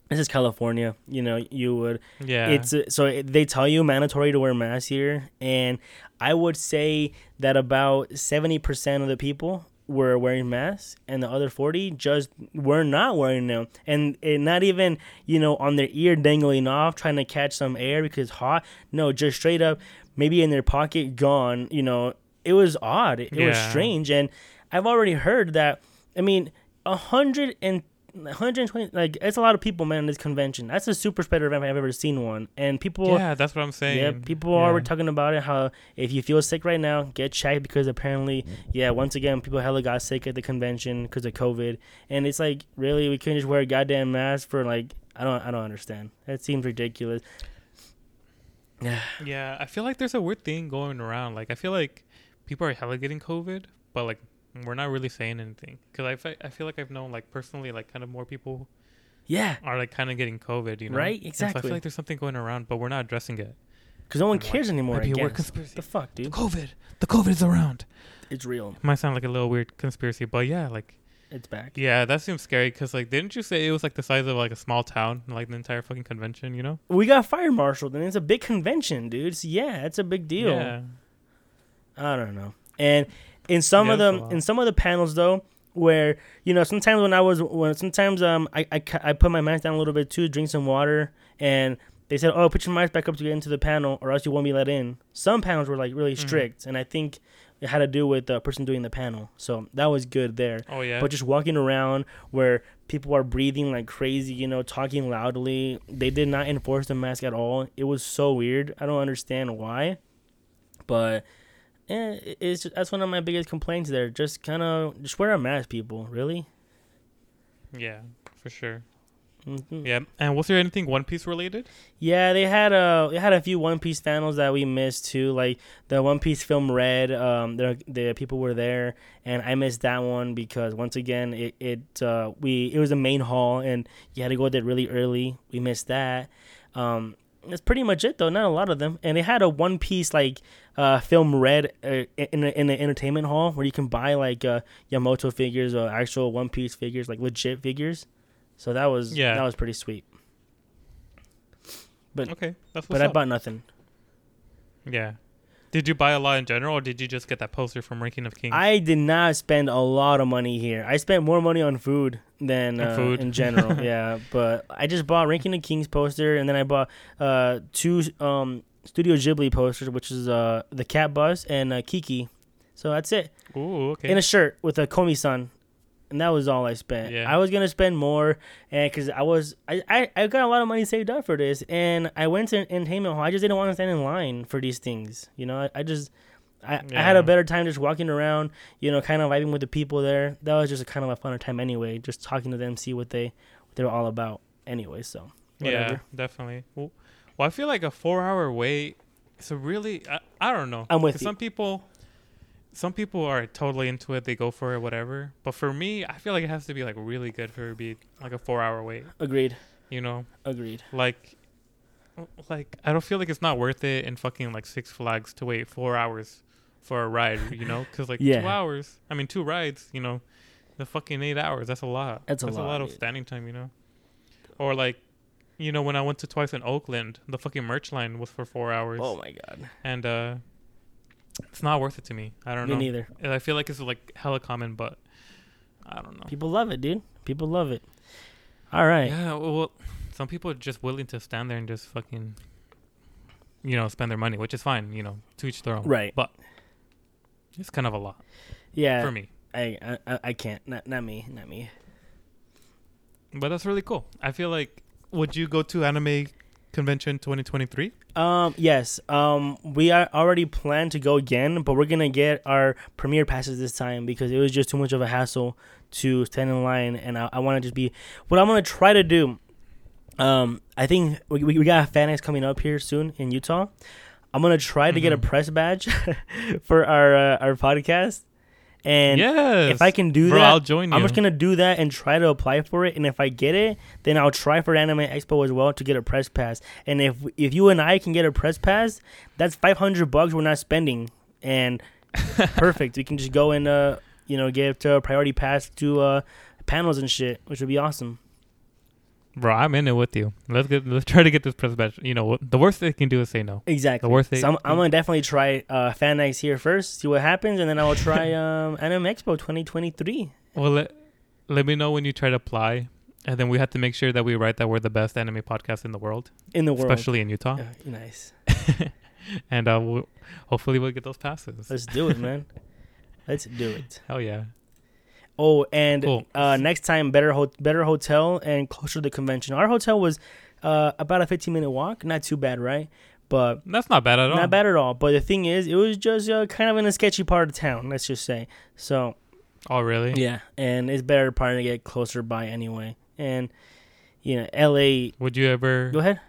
this is California, you know. You would Yeah, it's uh, so they tell you mandatory to wear masks here, and I would say that about seventy percent of the people were wearing masks, and the other forty just were not wearing them, and it not even you know on their ear dangling off, trying to catch some air because it's hot. No, just straight up, maybe in their pocket, gone. You know, it was odd. It, it was strange, and I've already heard that. I mean, a hundred and 120 like it's a lot of people man in this convention that's a super spreader event i've ever seen one and people yeah, that's what I'm saying. yeah people yeah. are talking about it how if you feel sick right now get checked because apparently yeah once again people hella got sick at the convention because of covid and it's like really we couldn't just wear a goddamn mask for like i don't i don't understand that seems ridiculous (sighs) yeah Yeah, I feel like there's a weird thing going around. Like, I feel like people are hella getting COVID, but like we're not really saying anything. Cause I, fe- I feel like I've known like personally like kind of more people yeah are like kind of getting COVID. You know, Right, exactly so I feel like there's something going around, but we're not addressing it. because no one I'm like, cares anymore Might be I a guess. conspiracy. the fuck dude the COVID, the COVID is around. it's real Might sound like a little weird conspiracy, but yeah, like it's back yeah, that seems scary. Cause like, didn't you say it was like the size of like a small town, like the entire fucking convention? You know? we got fire marshaled and it's a big convention dude so yeah it's a big deal Yeah. I don't know. And in some Yeah, of the in some of the panels though, where you know sometimes when I was when sometimes um I I, I put my mask down a little bit too, drink some water, and they said oh put your mask back up to get into the panel or else you won't be let in. Some panels were like really Mhm. strict, and I think it had to do with the person doing the panel, so that was good there. Oh yeah. But just walking around where people are breathing like crazy, you know, talking loudly, they did not enforce the mask at all. It was so weird. I don't understand why, but eh, it's that's one of my biggest complaints there. Just kind of just wear a mask, people. Really? yeah, for sure. Mhm. Yeah. And was there anything One Piece related? Yeah, they had a they had a few One Piece panels that we missed too, like the One Piece film Red. Um, the the people were there, and I missed that one because once again, it it uh, we it was a main hall, and you had to go there really early. We missed that. Um, that's pretty much it though. Not a lot of them, and they had a One Piece like uh, film Red uh, in a, in the entertainment hall where you can buy like uh, Yamato figures or actual One Piece figures, like legit figures. So that was Yeah. that was pretty sweet. But- okay, But I bought nothing. Yeah. Did you buy a lot in general, or did you just get that poster from Ranking of Kings? I did not spend a lot of money here. I spent more money on food than uh, food? in general. (laughs) yeah, but I just bought Ranking of Kings poster, and then I bought uh, two um, Studio Ghibli posters, which is uh, the Cat Bus and uh, Kiki. So that's it. Ooh, okay. In a shirt with a Komi-san. And that was all I spent. Yeah. I was gonna spend more, and because I was, I, I, I got a lot of money saved up for this, and I went to entertainment hall. I just didn't want to stand in line for these things. You know, I, I just, I, I had a better time just walking around, you know, kind of vibing with the people there. That was just a kind of a funner time anyway, just talking to them, see what they what they're all about anyway. So whatever. yeah, definitely. Well, well, I feel like a four-hour wait. It's a really. I, I don't know. I'm with you. Some people, some people are totally into it. They go for it, whatever. But for me, I feel like it has to be like really good for it to be like a four-hour wait. Agreed. You know, Agreed. like, like I don't feel like it's not worth it in fucking like Six Flags to wait four hours for a ride. You know, because like Yeah. two hours. I mean, two rides. You know, the fucking eight hours. That's a lot. That's a that's lot, a lot of standing time. You know, or like. You know, when I went to twice in Oakland, the fucking merch line was for four hours, Oh my god. and uh, it's not worth it to me. I don't Me know. neither. I feel like it's like hella common, but I don't know. People love it, dude. People love it. All right. Yeah, well, well, some people are just willing to stand there and just fucking, you know, spend their money, which is fine. You know, to each their own. Right. But it's kind of a lot Yeah. for me. I, I I can't. Not not me. Not me. But that's really cool. I feel like, would you go to anime convention 2023? Um. Yes. Um. We are already planned to go again, but we're gonna get our premiere passes this time because it was just too much of a hassle to stand in line, and I, I want to just be. What I'm gonna try to do. Um. I think we we we got FanX coming up here soon in Utah. I'm gonna try to get a Mhm. press badge (laughs) for our uh, our podcast, And yes. if I can do Bro, that, I'll join you. I'm just gonna do that and try to apply for it. And if I get it, then I'll try for Anime Expo as well to get a press pass. And if if you and I can get a press pass, that's 500 bucks we're not spending, and (laughs) perfect. We can just go and uh you know get a priority pass to uh panels and shit, which would be awesome. Bro, I'm in it with you. Let's get let's try to get this press badge. You know, what- the worst they can do is say no. Exactly. The worst they- so I'm, I'm gonna definitely try uh FanX here first, see what happens, and then I will try (laughs) um Anime Expo 2023 Well, let, let me know when you try to apply, and then we have to make sure that we write that we're the best anime podcast in the world, in the world. especially in Utah. Uh, nice. (laughs) and uh, we'll, hopefully we'll get those passes. Let's do it, man. (laughs) Let's do it. Hell yeah. Oh, and Cool. uh, next time, better ho- better hotel and closer to the convention. Our hotel was uh, about a 15 minute walk. Not too bad, right? But That's not bad at all. not bad at all. But the thing is, it was just uh, kind of in a sketchy part of town. Let's just say. So Oh, really? yeah, and it's better probably to get closer by anyway. And you know, L.A. Would you ever? Go ahead.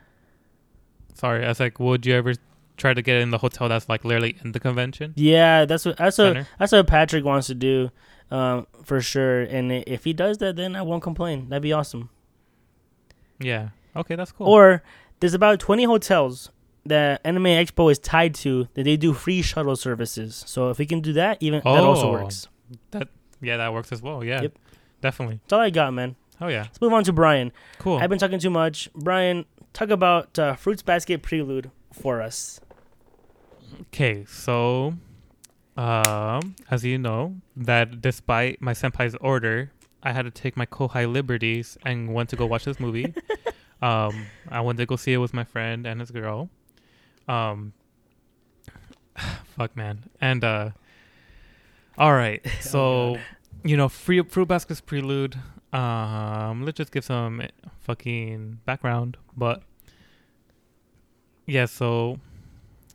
Sorry, I was like, would you ever try to get in the hotel that's like literally in the convention Yeah, that's what that's what that's what Patrick wants to do, um, for sure. And if he does that, then I won't complain. That'd be awesome. Yeah. Okay, that's cool. Or there's about 20 hotels that Anime Expo is tied to that they do free shuttle services. So if we can do that, even that also works. That yeah, that works as well. Yeah. Yep. Definitely. That's all I got, man. Oh yeah. Let's move on to Brian. Cool. I've been talking too much. Brian, talk about uh, Fruits Basket Prelude for us. Okay, so um, as you know, that despite my senpai's order, I had to take my kohai liberties and went to go watch this movie. (laughs) um, I went to go see it with my friend and his girl. Um, (sighs) fuck man, and uh, all right, (laughs) so you know, free fruit baskets prelude. Um, let's just give some fucking background, but yeah, so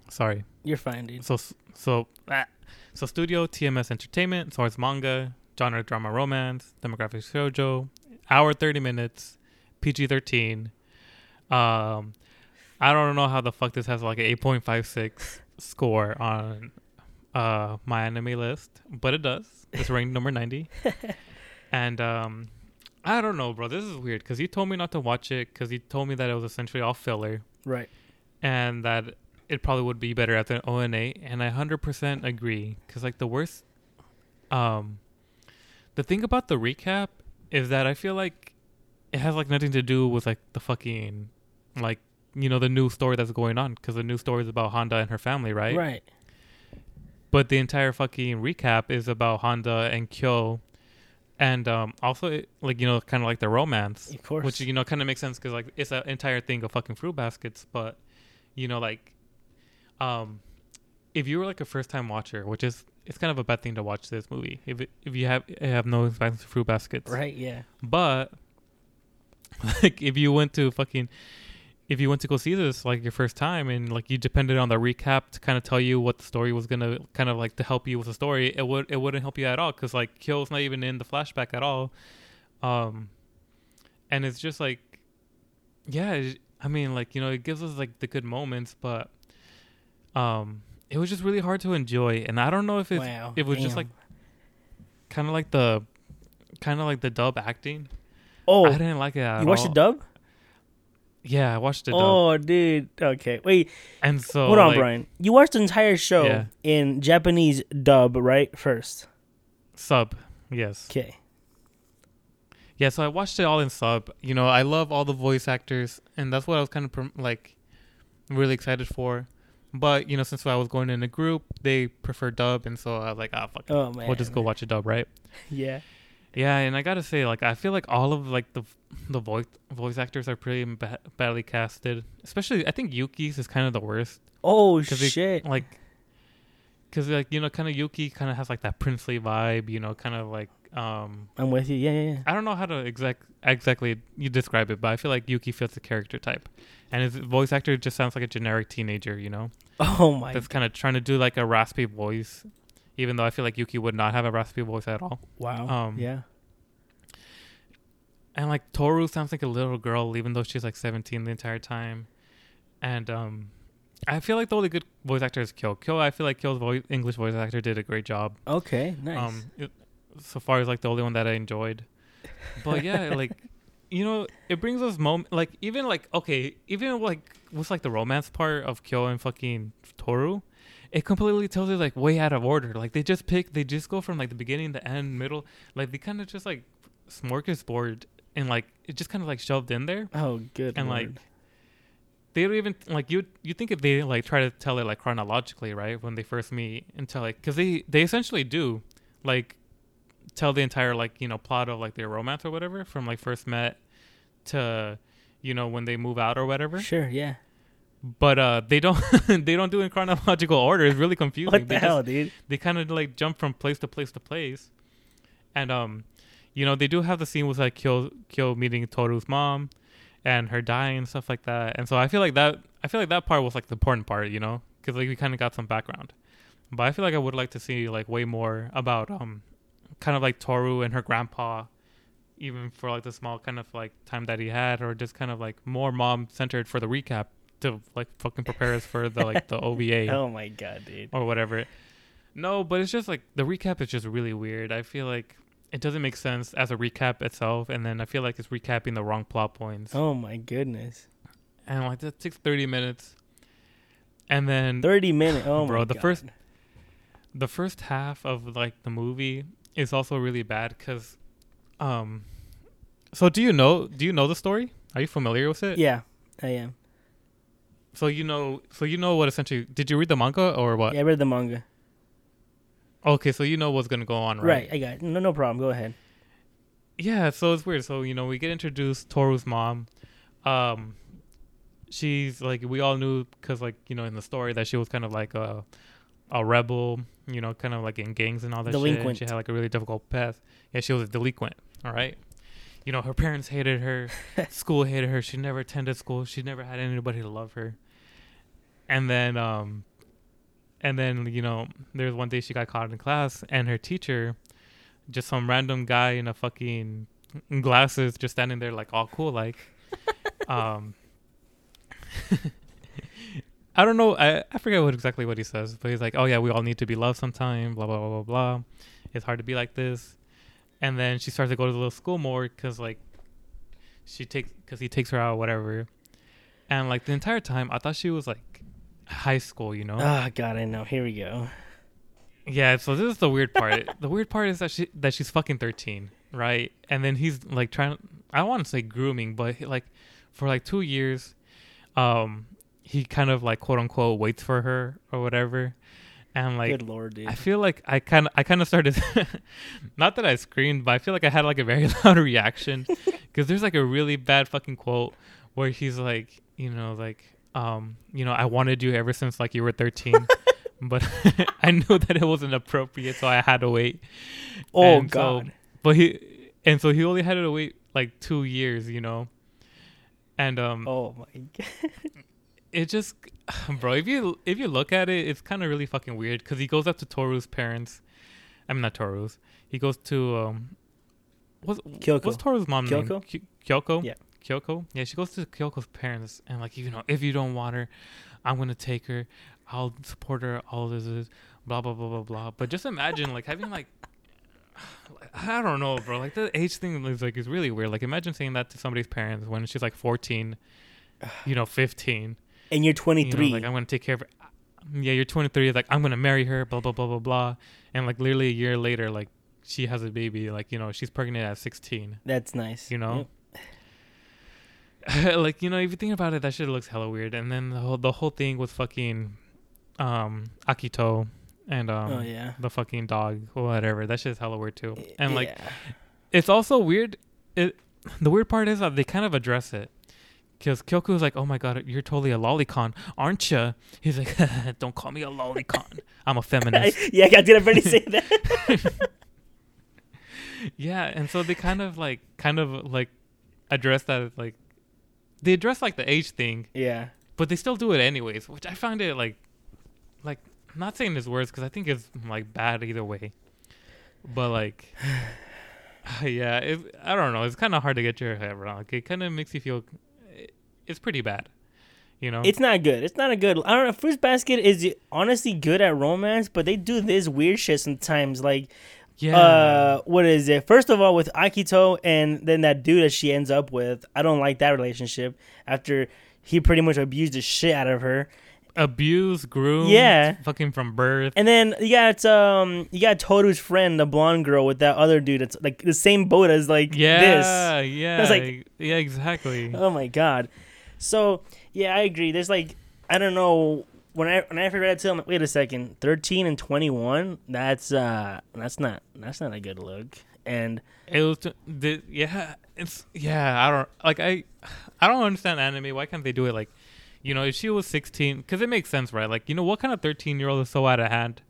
sorry. You're fine, dude. So so ah. So studio TMS Entertainment, source manga, genre drama romance, demographic shoujo, hour thirty minutes, PG thirteen. Um, I don't know how the fuck this has like an eight point five six score on uh MyAnimeList, but it does. It's ranked number ninety. (laughs) And um, I don't know, bro. This is weird because he told me not to watch it because he told me that it was essentially all filler Right. and that it probably would be better after the ONA, and I hundred percent agree. Cause like the worst, um, the thing about the recap is that I feel like it has like nothing to do with like the fucking, like you know the new story that's going on. Cause the new story is about Honda and her family, right? Right. But the entire fucking recap is about Honda and Kyo, and um also it, like you know kind of like the romance Of course. which you know kind of makes sense because like it's an entire thing of fucking fruit baskets but you know like um if you were like a first time watcher which is it's kind of a bad thing to watch this movie if it, if you have have no experience with fruit baskets right. Yeah. but (laughs) like if you went to fucking if you went to go see this like your first time and like you depended on the recap to kind of tell you what the story was gonna kind of like to help you with the story, it would it wouldn't help you at all because like Kyo's not even in the flashback at all, um, and it's just like, yeah, I mean like you know it gives us like the good moments, but um, it was just really hard to enjoy, and I don't know if it's wow. it was just like kind of like the kind of like the dub acting. Oh, I didn't like it at you watched all. the dub? Yeah, I watched the dub. Oh, dude. Okay. Wait. And so Hold on, like, Brian. You watched the entire show Yeah. in Japanese dub, right? First. Sub. Yes. Okay. Yeah, so I watched it all in sub. You know, I love all the voice actors and that's what I was kind of prom- like really excited for. But, you know, since I was going in a group, they prefer dub and so I was like, "Ah, fuck. it. Oh man. We'll just go watch a dub, right?" (laughs) Yeah. Yeah, and I got to say like I feel like all of like the the voice voice actors are pretty ba- badly casted. Especially I think Yuki's is kind of the worst. Oh 'Cause they- shit. like because like you know kind of yuki kind of has like that princely vibe you know kind of like um I'm with you. Yeah, yeah, yeah. i don't know how to exact exactly you describe it but i feel like yuki fits the character type and his voice actor just sounds like a generic teenager you know (laughs) Oh my. that's kind of trying to do like a raspy voice even though i feel like yuki would not have a raspy voice at all Wow. um, yeah. and like toru sounds like a little girl even though she's like 17 the entire time and um I feel like the only good voice actor is Kyo. Kyo, I feel like Kyo's voice, English voice actor did a great job. Okay, nice. Um, it, so far as like the only one that I enjoyed. But yeah, (laughs) like you know, it brings us moment like even like okay, even like with like the romance part of Kyo and fucking Toru, it completely tells you like way out of order. Like they just pick, they just go from like the beginning, the end, middle. Like they kind of just like smorgasbord and like it just kind of like shoved in there oh, good. and like they don't even like you you think if they like try to tell it like chronologically right when they first meet until like because they they essentially do like tell the entire like you know plot of like their romance or whatever from like first met to you know when they move out or whatever. Sure, yeah. but uh they don't (laughs) they don't do it in chronological order. It's really confusing. What they the just- hell, dude? they kind of like jump from place to place to place. And um you know they do have the scene with like Kyo Kyo meeting Toru's mom and her dying and stuff like that. And so I feel like that I feel like that part was like the important part you know? Because like we kind of got some background. But I feel like I would like to see like way more about um kind of like Toru and her grandpa even for like the small kind of like time that he had or just kind of like more mom centered for the recap to like fucking prepare us for the like the (laughs) OVA Oh my god, dude. or whatever. No, but it's just like the recap is just really weird. I feel like it doesn't make sense as a recap itself, and then I feel like it's recapping the wrong plot points. Oh my goodness. And like that takes thirty minutes, and then Thirty minutes. Oh Bro, my the god. first- the first half of like the movie is also really bad because, um, so do you know? Do you know the story? Are you familiar with it? Yeah, I am. So you know, so you know what essentially? Did you read the manga or what? Yeah, I read the manga. Okay, so you know what's gonna go on, Right. Right, I got it. No, no problem. Go ahead. Yeah, so it's weird. So you know, we get introduced Toru's mom. Um, she's like we all knew because like you know in the story that she was kind of like a a rebel. You know, kind of like in gangs and all that shit. Delinquent. She had like a really difficult path. Yeah, she was a delinquent. All right. You know, her parents hated her. (laughs) school hated her. She never attended school. She never had anybody to love her. And then, um, and then you know, there's one day she got caught in class, and her teacher, just some random guy in a fucking glasses, just standing there like all cool, like, (laughs) um. (laughs) I don't know. I, I forget what exactly what he says, but he's like, "Oh yeah, we all need to be loved sometime." Blah blah blah blah blah. It's hard to be like this, and then she starts to go to the little school more because like she takes because he takes her out whatever, and like the entire time I thought she was like high school, you know? Oh god, I know. Here we go. Yeah, so this is the weird part. the weird part is that she that she's fucking 13, right? And then he's like trying I don't want to say grooming, but he, like for like 2 years um he kind of like quote unquote waits for her or whatever. And like Good lord, dude. I feel like I kind of I kind of started (laughs) not that I screamed, but I feel like I had like a very (laughs) loud reaction (laughs) cuz there's like a really bad fucking quote where he's like, you know, like um, you know, I wanted you ever since like you were 13. but I knew that it wasn't appropriate, so I had to wait. oh and so- god. But he and so he only had to wait like 2 years, you know. And um oh my god. It just (sighs) bro if you if you look at it it's kind of really fucking weird because he goes up to toru's parents i mean not toru's he goes to um what's, Kyoko. what's toru's mom name Kyoko? Ky- kyoko Yeah. kyoko yeah she goes to kyoko's parents and like you know if you don't want her i'm gonna take her i'll support her all this is blah blah blah blah blah but just imagine like having like (sighs) I don't know, bro. Like the age thing is like is really weird. Like imagine saying that to somebody's parents when she's like 14, you know, 15. And you're You 23. know, like I'm gonna take care of her. Yeah, you're 23. Like I'm gonna marry her. Blah blah blah blah blah. And like literally a year later, like she has a baby. Like you know she's pregnant at 16. That's nice. You know. Yep. (laughs) like you know if you think about it, that shit looks hella weird. And then the whole the whole thing with fucking um Akito and um oh yeah. the fucking dog whatever. That shit's hella weird too. And like Yeah. it's also weird. It the weird part is that they kind of address it. Because Kyoko's like, oh my god, you're totally a lolicon, aren't you? He's like, (laughs) don't call me a lolicon. I'm a feminist. (laughs) yeah, I did already say that. (laughs) yeah, and so they kind of like, kind of like address that, like, they address like the age thing, yeah. but they still do it anyways, which I find it like, like, I'm not saying this words because I think it's like bad either way. But like, (sighs) yeah, it, I don't know. It's kind of hard to get your head around. Like, it kind of makes you feel it's pretty bad, You know, It's not good. It's not a good. I don't know. Fruits Basket is honestly good at romance, but they do this weird shit sometimes. Like, yeah, uh, what is it? First of all, with Akito and then that dude that she ends up with, I don't like that relationship. After he pretty much abused the shit out of her, abused, groomed, Yeah. fucking from birth. and then you got um, you got Toru's friend, the blonde girl, with that other dude. That's like the same boat as like yeah, this. yeah, It's like- yeah, exactly. Oh my god. So yeah, I agree. There's like I don't know when I when I first read it to him, wait a second, thirteen and twenty one. That's uh that's not that's not a good look. And It was the yeah, it's yeah. I don't like I, I don't understand anime. Why can't they do it like, you know, if she was sixteen, because it makes sense, right? Like, you know, what kind of thirteen year old is so out of hand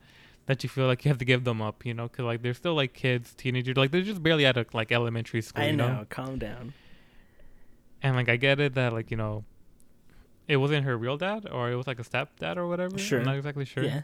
that you feel like you have to give them up, you know? Because like they're still like kids, teenagers, like they're just barely out of like elementary school, I you know, know? calm down. And like I get it that like you know, it wasn't her real dad or it was like a stepdad or whatever. Sure. I'm not exactly sure. Yeah.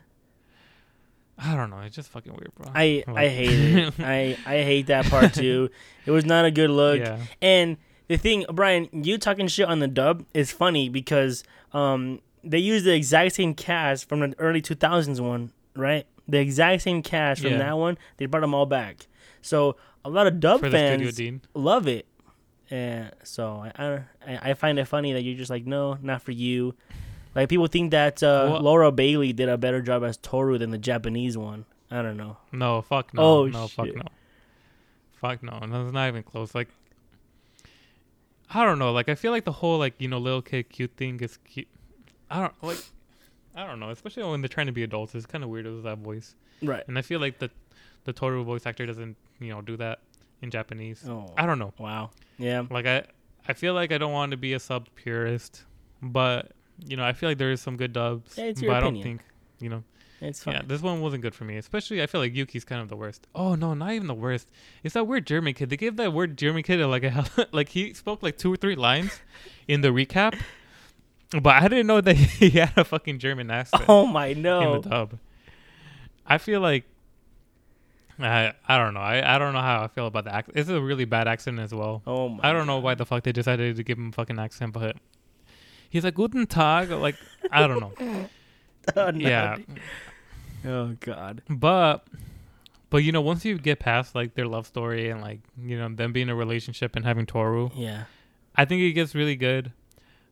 I don't know. It's just fucking weird, bro. I I hate it. (laughs) I I hate that part too. It was not a good look. yeah. And the thing, Brian, you talking shit on the dub is funny because um they used the exact same cast from the early 2000s one, right? The exact same cast from Yeah. that one. They brought them all back. So a lot of dub For fans love it. And so I, I I find it funny that you're just like, no, not for you. Like people think that uh, Well- Laura Bailey did a better job as Toru than the Japanese one. I don't know. No, fuck no. Oh, no, fuck no. Fuck no. It's not even close. Like, I don't know. Like, I feel like the whole like you know little kid cute thing is cute. I don't like. I don't know. Especially when they're trying to be adults, it's kind of weird with that voice. Right. And I feel like the the Toru voice actor doesn't you know do that in Japanese. Oh. I don't know. Wow. Yeah. Like I I feel like I don't want to be a sub purist, but you know I feel like there is some good dubs. Yeah, it's but your I don't opinion. think you know. It's fine. Yeah, this one wasn't good for me. Especially, I feel like Yuki's kind of the worst. Oh no, not even the worst. It's that weird German kid. They gave that weird German kid like a (laughs) like he spoke like two or three lines (laughs) in the recap, but I didn't know that (laughs) he had a fucking German accent Oh my no! in the dub. I feel like I I don't know. I I don't know how I feel about the accent. It's a really bad accent as well. Oh my. I don't know why the fuck they decided to give him a fucking accent, but he's like Guten Tag. Like I don't know. (laughs) (laughs) Oh, no. yeah. Oh god. but but you know once you get past like their love story and like you know them being in a relationship and having toru Yeah. i think it gets really good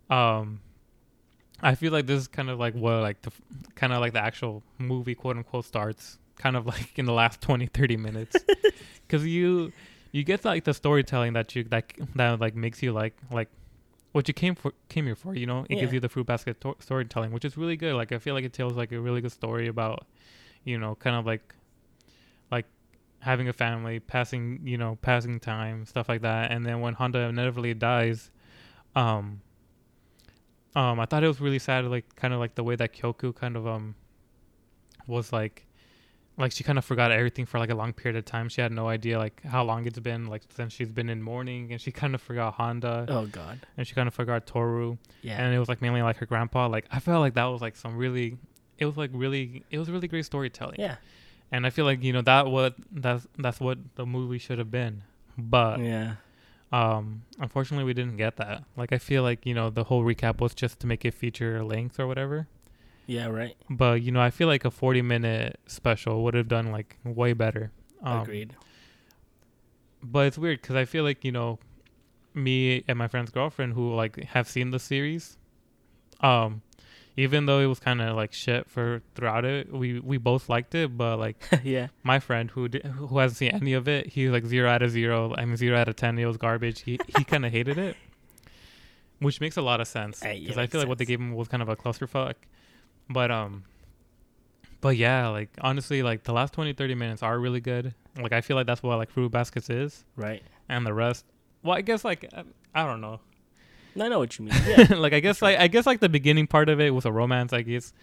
um i feel like this is kind of like what like the kind of like the actual movie quote unquote starts kind of like in the last 20 30 minutes. (laughs) Because you you get like the storytelling that you that that like makes you like like what you came for came here for you know? It gives you the fruit basket to- storytelling which is really good. Like i feel like it tells like a really good story about you know kind of like like having a family passing you know passing time stuff like that. And then when honda inevitably dies um um i thought it was really sad like kind of like the way that kyoko kind of um was like like she kind of forgot everything for like a long period of time she had no idea like how long it's been like since she's been in mourning and she kind of forgot honda Oh god. and she kind of forgot toru Yeah. and it was like mainly like her grandpa like i felt like that was like some really it was like really it was really great storytelling yeah. and i feel like you know that what that's that's what the movie should have been but yeah. um unfortunately we didn't get that like i feel like you know the whole recap was just to make it feature length or whatever Yeah. Right. but you know i feel like a 40 minute special would have done like way better um, Agreed. but it's weird because i feel like you know me and my friend's girlfriend who like have seen the series um even though it was kind of like shit for throughout it we we both liked it but like (laughs) yeah. my friend who who hasn't seen any of it he's like zero out of zero i mean zero out of ten it was garbage he he (laughs) kind of hated it which makes a lot of sense because i feel like what they gave him was kind of a clusterfuck but um but yeah like honestly like the last 20 30 minutes are really good like i feel like that's what like fruit baskets is Right. and the rest well i guess like i, I don't know I know what you mean. (laughs) Yeah. like i guess like i guess like the beginning part of it was a romance i guess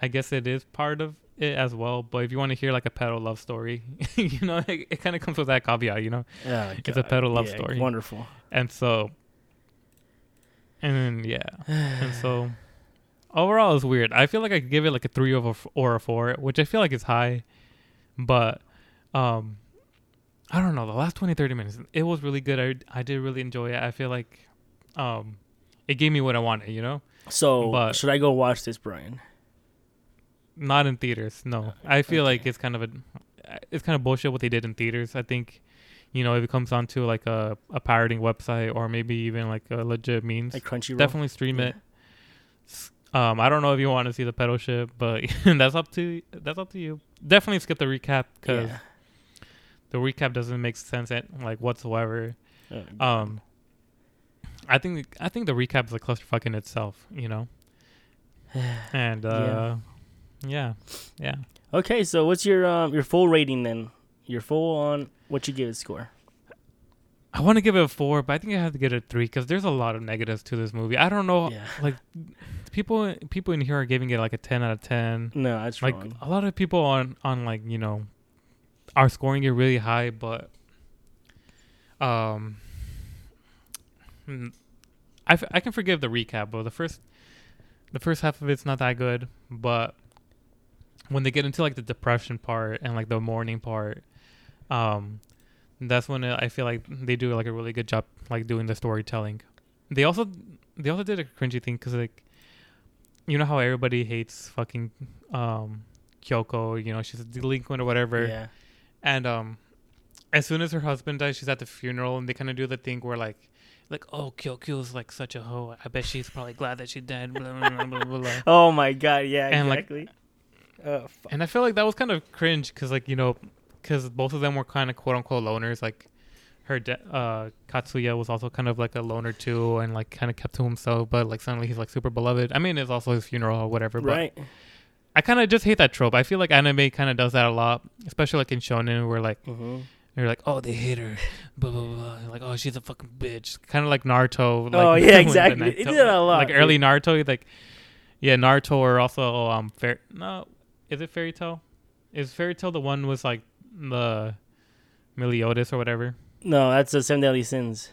i guess it is part of it as well but if you want to hear like a pedo love story (laughs) you know it, it kind of comes with that caveat you know Oh, It's a pedo love Yeah, story. Wonderful. and so and then yeah and so overall it's weird i feel like i could give it like a three over f- or a four which i feel like is high but um i don't know the last 20 30 minutes it was really good i, I did really enjoy it i feel like um it gave me what I wanted. You know, So But- should I go watch this, Brian? not in theaters. No, I feel like it's kind of a, it's kind of bullshit what they did in theaters. I think, you know, if it comes down to like a a pirating website or maybe even like a legit means, Like Crunchyroll. definitely stream Yeah. it. S- Um, I don't know if you want to see the pedal ship, but (laughs) that's up to that's up to you. Definitely skip the recap because Yeah. the recap doesn't make sense at, like whatsoever. Um, I think I think the recap is a clusterfuck in itself, you know. (sighs) And uh, yeah, yeah. okay, so what's your um your full rating then? Your full on what you give it score? I want to give it a four, but I think I have to give it a three because there's a lot of negatives to this movie. I don't know, Yeah. (laughs) like people people in here are giving it like a ten out of ten. No, that's Like wrong. a lot of people on on like you know are scoring it really high, but um, mm, I, f- I can forgive the recap, but the first the first half of it's not that good. But when they get into like the depression part and like the mourning part, um, that's when I feel like they do like a really good job like doing the storytelling. They also they also did a cringy thing because like you know how everybody hates fucking um Kyoko, you know, she's a delinquent or whatever. Yeah. And um as soon as her husband dies, she's at the funeral and they kinda do the thing where like like, oh Kyoko's like such a hoe. I bet she's probably glad that she died. Blah, blah, blah, blah, blah, blah. (laughs) Oh my god, yeah, And, like, exactly. oh fuck. And I feel like that was kind of cringe because, like, you know, because both of them were kind of quote unquote loners. Like, her de- uh, Katsuya was also kind of like a loner too, and like kind of kept to himself. But like suddenly he's like super beloved. I mean, it's also his funeral or whatever. But Right. I kind of just hate that trope. I feel like anime kind of does that a lot, especially like in shonen, where like hmm they're like, oh, they hate her, blah blah blah. Like, oh, she's a fucking bitch. Kind of like Naruto. Like, Oh, (laughs) yeah, exactly. It did that a lot, Like early Naruto, like yeah, Naruto or also um, fair. No, is it Fairy Tail? Is Fairy Tail the one with like the Meliodas or whatever? No, that's the Seven Deadly Sins.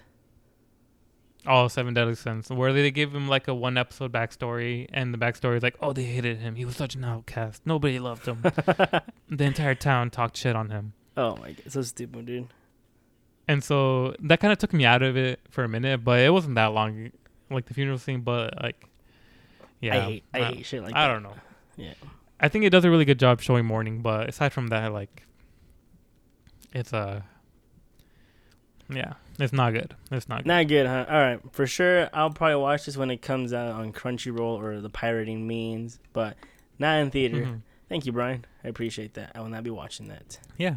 Oh, Seven Deadly Sins, where they give him like a one episode backstory, and the backstory is like, oh, they hated him. He was such an outcast. Nobody loved him. (laughs) the entire town talked shit on him. Oh my god, so stupid, dude. And so that kind of took me out of it for a minute, but it wasn't that long, like the funeral scene. But like, yeah, I hate, I hate shit like that. I that. don't know. Yeah. I think it does a really good job showing mourning, but aside from that, like, it's a, yeah, it's not good. It's not good. Not good, huh? All right, for sure. I'll probably watch this when it comes out on Crunchyroll or the pirating means, but not in theater. Mhm. Thank you, Brian. I appreciate that. I will not be watching that. Yeah,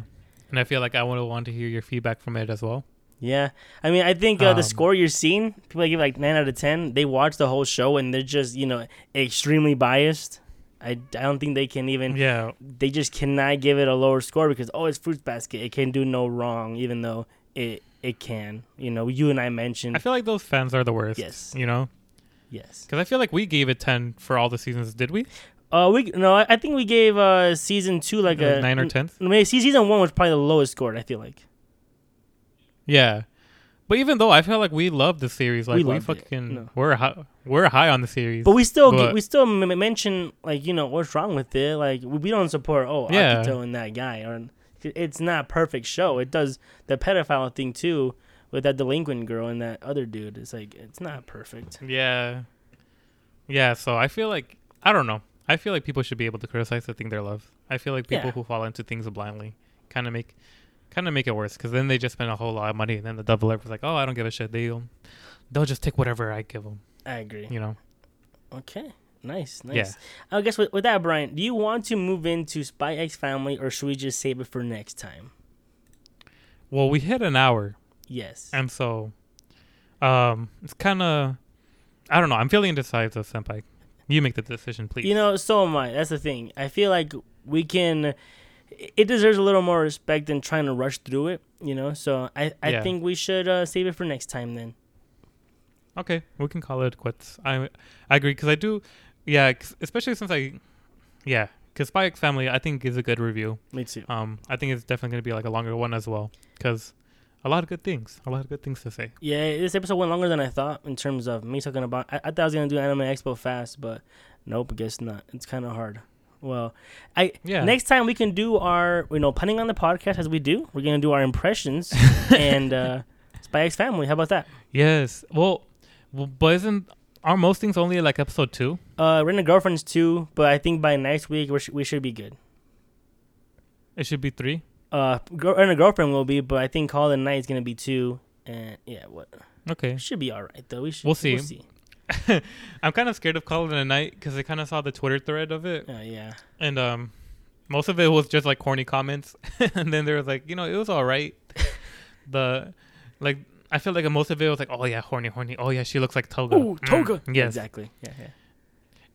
and I feel like I would want to hear your feedback from it as well. Yeah, I mean, I think uh, the Um, score you're seeing, people give like nine out of ten. They watch the whole show and they're just you know extremely biased. I, I don't think they can even. Yeah, They just cannot give it a lower score because oh, it's Fruits Basket. It can do no wrong, even though it it can. You know, you and I mentioned. I feel like those fans are the worst. Yes. you know, yes. because I feel like we gave it ten for all the seasons. Did we? Uh, we no, I, I think we gave uh season two like a nine or tenth? Maybe season one was probably the lowest scored. I feel like. Yeah. But even though I feel like we love the series, like we, we fucking no. we're high, we're high on the series. But we still But- we still m- mention like you know what's wrong with it. Like we, we don't support oh Yeah. Akito and that guy. Or it's not a perfect show. It does the pedophile thing too with that delinquent girl and that other dude. It's like it's not perfect. yeah, yeah. So I feel like I don't know. I feel like people should be able to criticize the thing they love. I feel like people Yeah. who fall into things blindly kind of make kind of make it worse because then they just spend a whole lot of money and then the developer's like, oh, I don't give a shit. They'll they'll just take whatever I give them. I agree. You know? Okay, nice, nice. Yeah. I guess with, with that, Brian, do you want to move into Spy X Family or should we just save it for next time? Well, we hit an hour. Yes. And so, um, it's kind of, I don't know. I'm feeling indecisive, senpai. You make the decision, please. You know, so am I. That's the thing. I feel like we can. It deserves a little more respect than trying to rush through it. You know, so I I Yeah. think we should uh, save it for next time then. okay, we can call it quits. I I agree because I do, yeah, especially since I, yeah, because Spy X Family I think is a good review. Me too. Um, I think it's definitely gonna be like a longer one as well because a lot of good things, a lot of good things to say. Yeah, this episode went longer than I thought in terms of me talking about. I, I thought I was gonna do Anime Expo fast, but nope, I guess not. It's kind of hard. Well, I Yeah. next time we can do our you know punning on the podcast as we do. We're gonna do our impressions (laughs) and uh, Spy X Family. How about that? Yes. Well, well, but isn't are most things only like episode two? Uh, Rent a Girlfriend's two, but I think by next week we, sh- we should be good. It should be three. Uh, Girl- Rent a Girlfriend will be, but I think Call of the Night is gonna be two, and yeah, what Okay. it should be all right though. We should. We'll see. We'll see. (laughs) I'm kind of scared of Call of the Night because I kind of saw the Twitter thread of it, Uh, yeah. and um, most of it was just like corny comments, (laughs) and then there was like, you know, it was all right. (laughs) the, like, I feel like most of it was like, oh yeah, horny, horny. Oh yeah, she looks like Toga. Ooh, Mm, Toga. yes. Exactly. Yeah, yeah.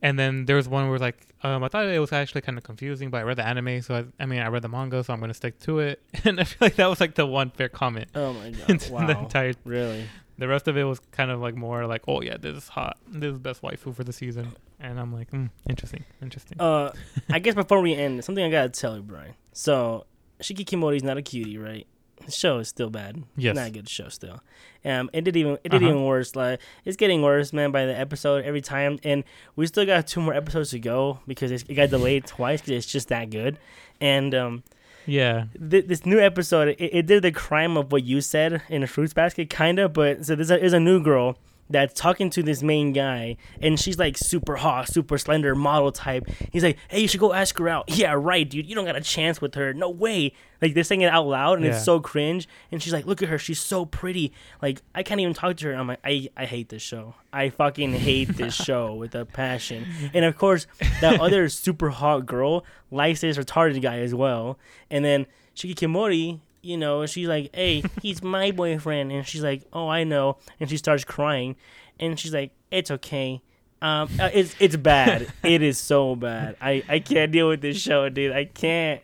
And then there was one where like, um, I thought it was actually kind of confusing, but I read the anime, so I, I mean, I read the manga, so I'm gonna stick to it. And I feel like that was like the one fair comment. Oh my god. wow. the entire really? The rest of it was kind of like more like, oh yeah, this is hot. This is best waifu for the season. And I'm like, mm, interesting, interesting. Uh, I guess before we end, something I gotta tell you, Brian. So, Shiki Kimori's not a cutie, right? The show is still bad. Yes. Not a good show still. Um, it did even it did Uh-huh. even worse. Like it's getting worse, man, by the episode every time, and we still got two more episodes to go because it's, it got delayed (laughs) twice because it's just that good. And um, yeah, th- this new episode, it, it did the crime of what you said in a fruits basket, kind of. But so there's a, there's a new girl that's talking to this main guy, and she's like super hot, super slender model type. He's like, "Hey, you should go ask her out." Yeah, right, dude. You don't got a chance with her. No way. Like they're saying it out loud, and Yeah. it's so cringe. And she's like, "Look at her. She's so pretty. Like I can't even talk to her." I'm like, "I I hate this show. I fucking hate this (laughs) show with a passion." And of course, that (laughs) other super hot girl likes this retarded guy as well. And then Shikimori, you know, she's like, "Hey, he's my boyfriend," and she's like, "Oh, I know," and she starts crying, and she's like, "It's okay." Um, uh, it's it's bad. it is so bad. I I can't deal with this show, dude. I can't.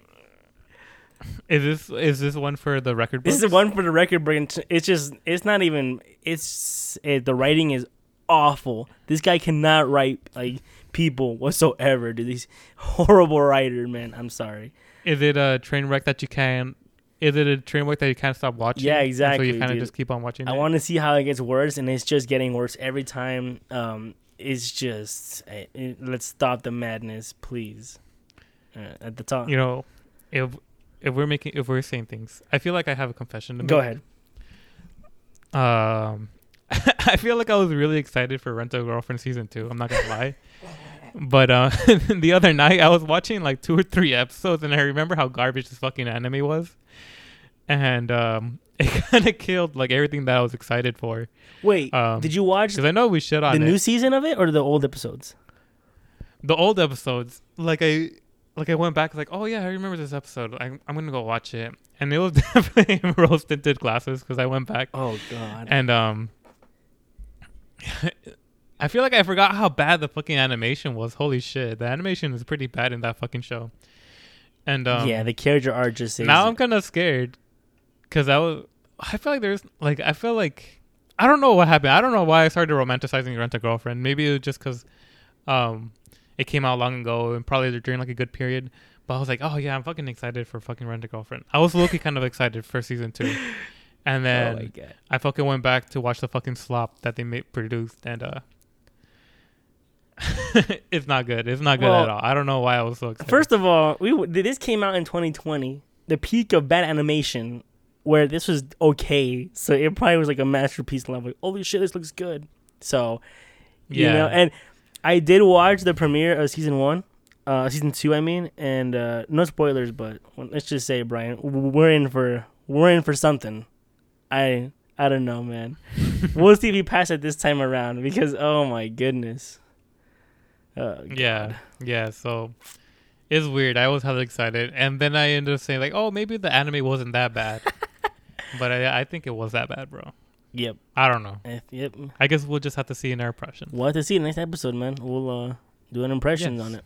is this is this one for the record? This is one for the record breaking. It's just, it's not even. It's it, the writing is awful. This guy cannot write like people whatsoever. Dude, he's horrible writer, man. I'm sorry. Is it a train wreck that you can? Is it a train wreck that you can't stop watching? Yeah, And exactly, So you kind of just keep on watching. I want to see how it gets worse, and it's just getting worse every time. Um, it's just eh, eh, let's stop the madness, please. Uh, at the top, You know, if if we're making if we're saying things, I feel like I have a confession to make. go ahead. Um, (laughs) I feel like I was really excited for Rent a Girlfriend season two. I'm not gonna lie, (laughs) but uh, (laughs) the other night I was watching like two or three episodes, and I remember how garbage this fucking anime was, and um, (laughs) it kind of killed like everything that I was excited for. Wait, Um, did you watch Because I know we shit on the it. new season of it or the old episodes? the old episodes. Like I, like I went back like, oh yeah, I remember this episode. I, I'm gonna go watch it, and it was (laughs) definitely rose tinted glasses because I went back Oh God. and um I feel like I forgot how bad the fucking animation was. Holy shit, the animation is pretty bad in that fucking show. And um, yeah, the character art just now I'm kind of scared because I was. I feel like there's like I feel like I don't know what happened. I don't know why I started romanticizing Rent a Girlfriend. Maybe it was just because um it came out long ago and probably during like a good period. But I was like, oh yeah, I'm fucking excited for fucking Rent a Girlfriend. I was looking kind of excited for season two, (laughs) and then oh I fucking went back to watch the fucking slop that they made produced and uh (laughs) it's not good. It's not good Well, at all. I don't know why I was so excited. First of all, we this came out in 2020, the peak of bad animation, where this was okay. So it probably was like a masterpiece level. Holy shit, this looks good. So, you Yeah. know, and I did watch the premiere of season one, uh, season two, I mean, and uh, no spoilers, but let's just say, Brian, we're in for we're in for something. I I don't know, man. (laughs) we'll see if we pass it this time around because oh my goodness. Oh, yeah, yeah. So it's weird. I was hella excited, and then I ended up saying like, "Oh, maybe the anime wasn't that bad," (laughs) but I, I think it was that bad, bro. Yep. I don't know. Eh, Yep. I guess we'll just have to see in our impression. We'll have to see the next episode, man. We'll uh do an impression Yes. on it.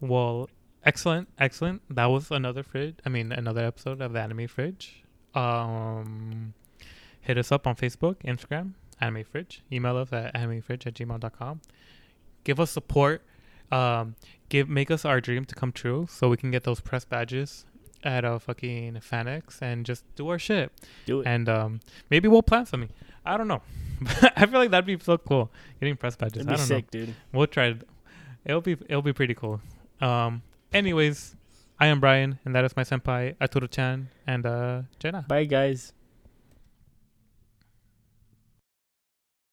Well, excellent, excellent. That was another fridge. I mean, another episode of the Anime Fridge. Um, hit us up on Facebook, Instagram, Anime Fridge. Email us at animefridge at gmail.com. Give us support. Um, give make us our dream to come true, so we can get those press badges at a fucking FanX and just do our shit. Do it. And um, maybe we'll plan something. I don't know. (laughs) I feel like that'd be so cool getting press badges. That'd I be don't sick, dude. We'll try it. It'll be it'll be pretty cool. Um anyways, I am Brian and that is my senpai Arturo Chan and uh Jenna. Bye guys.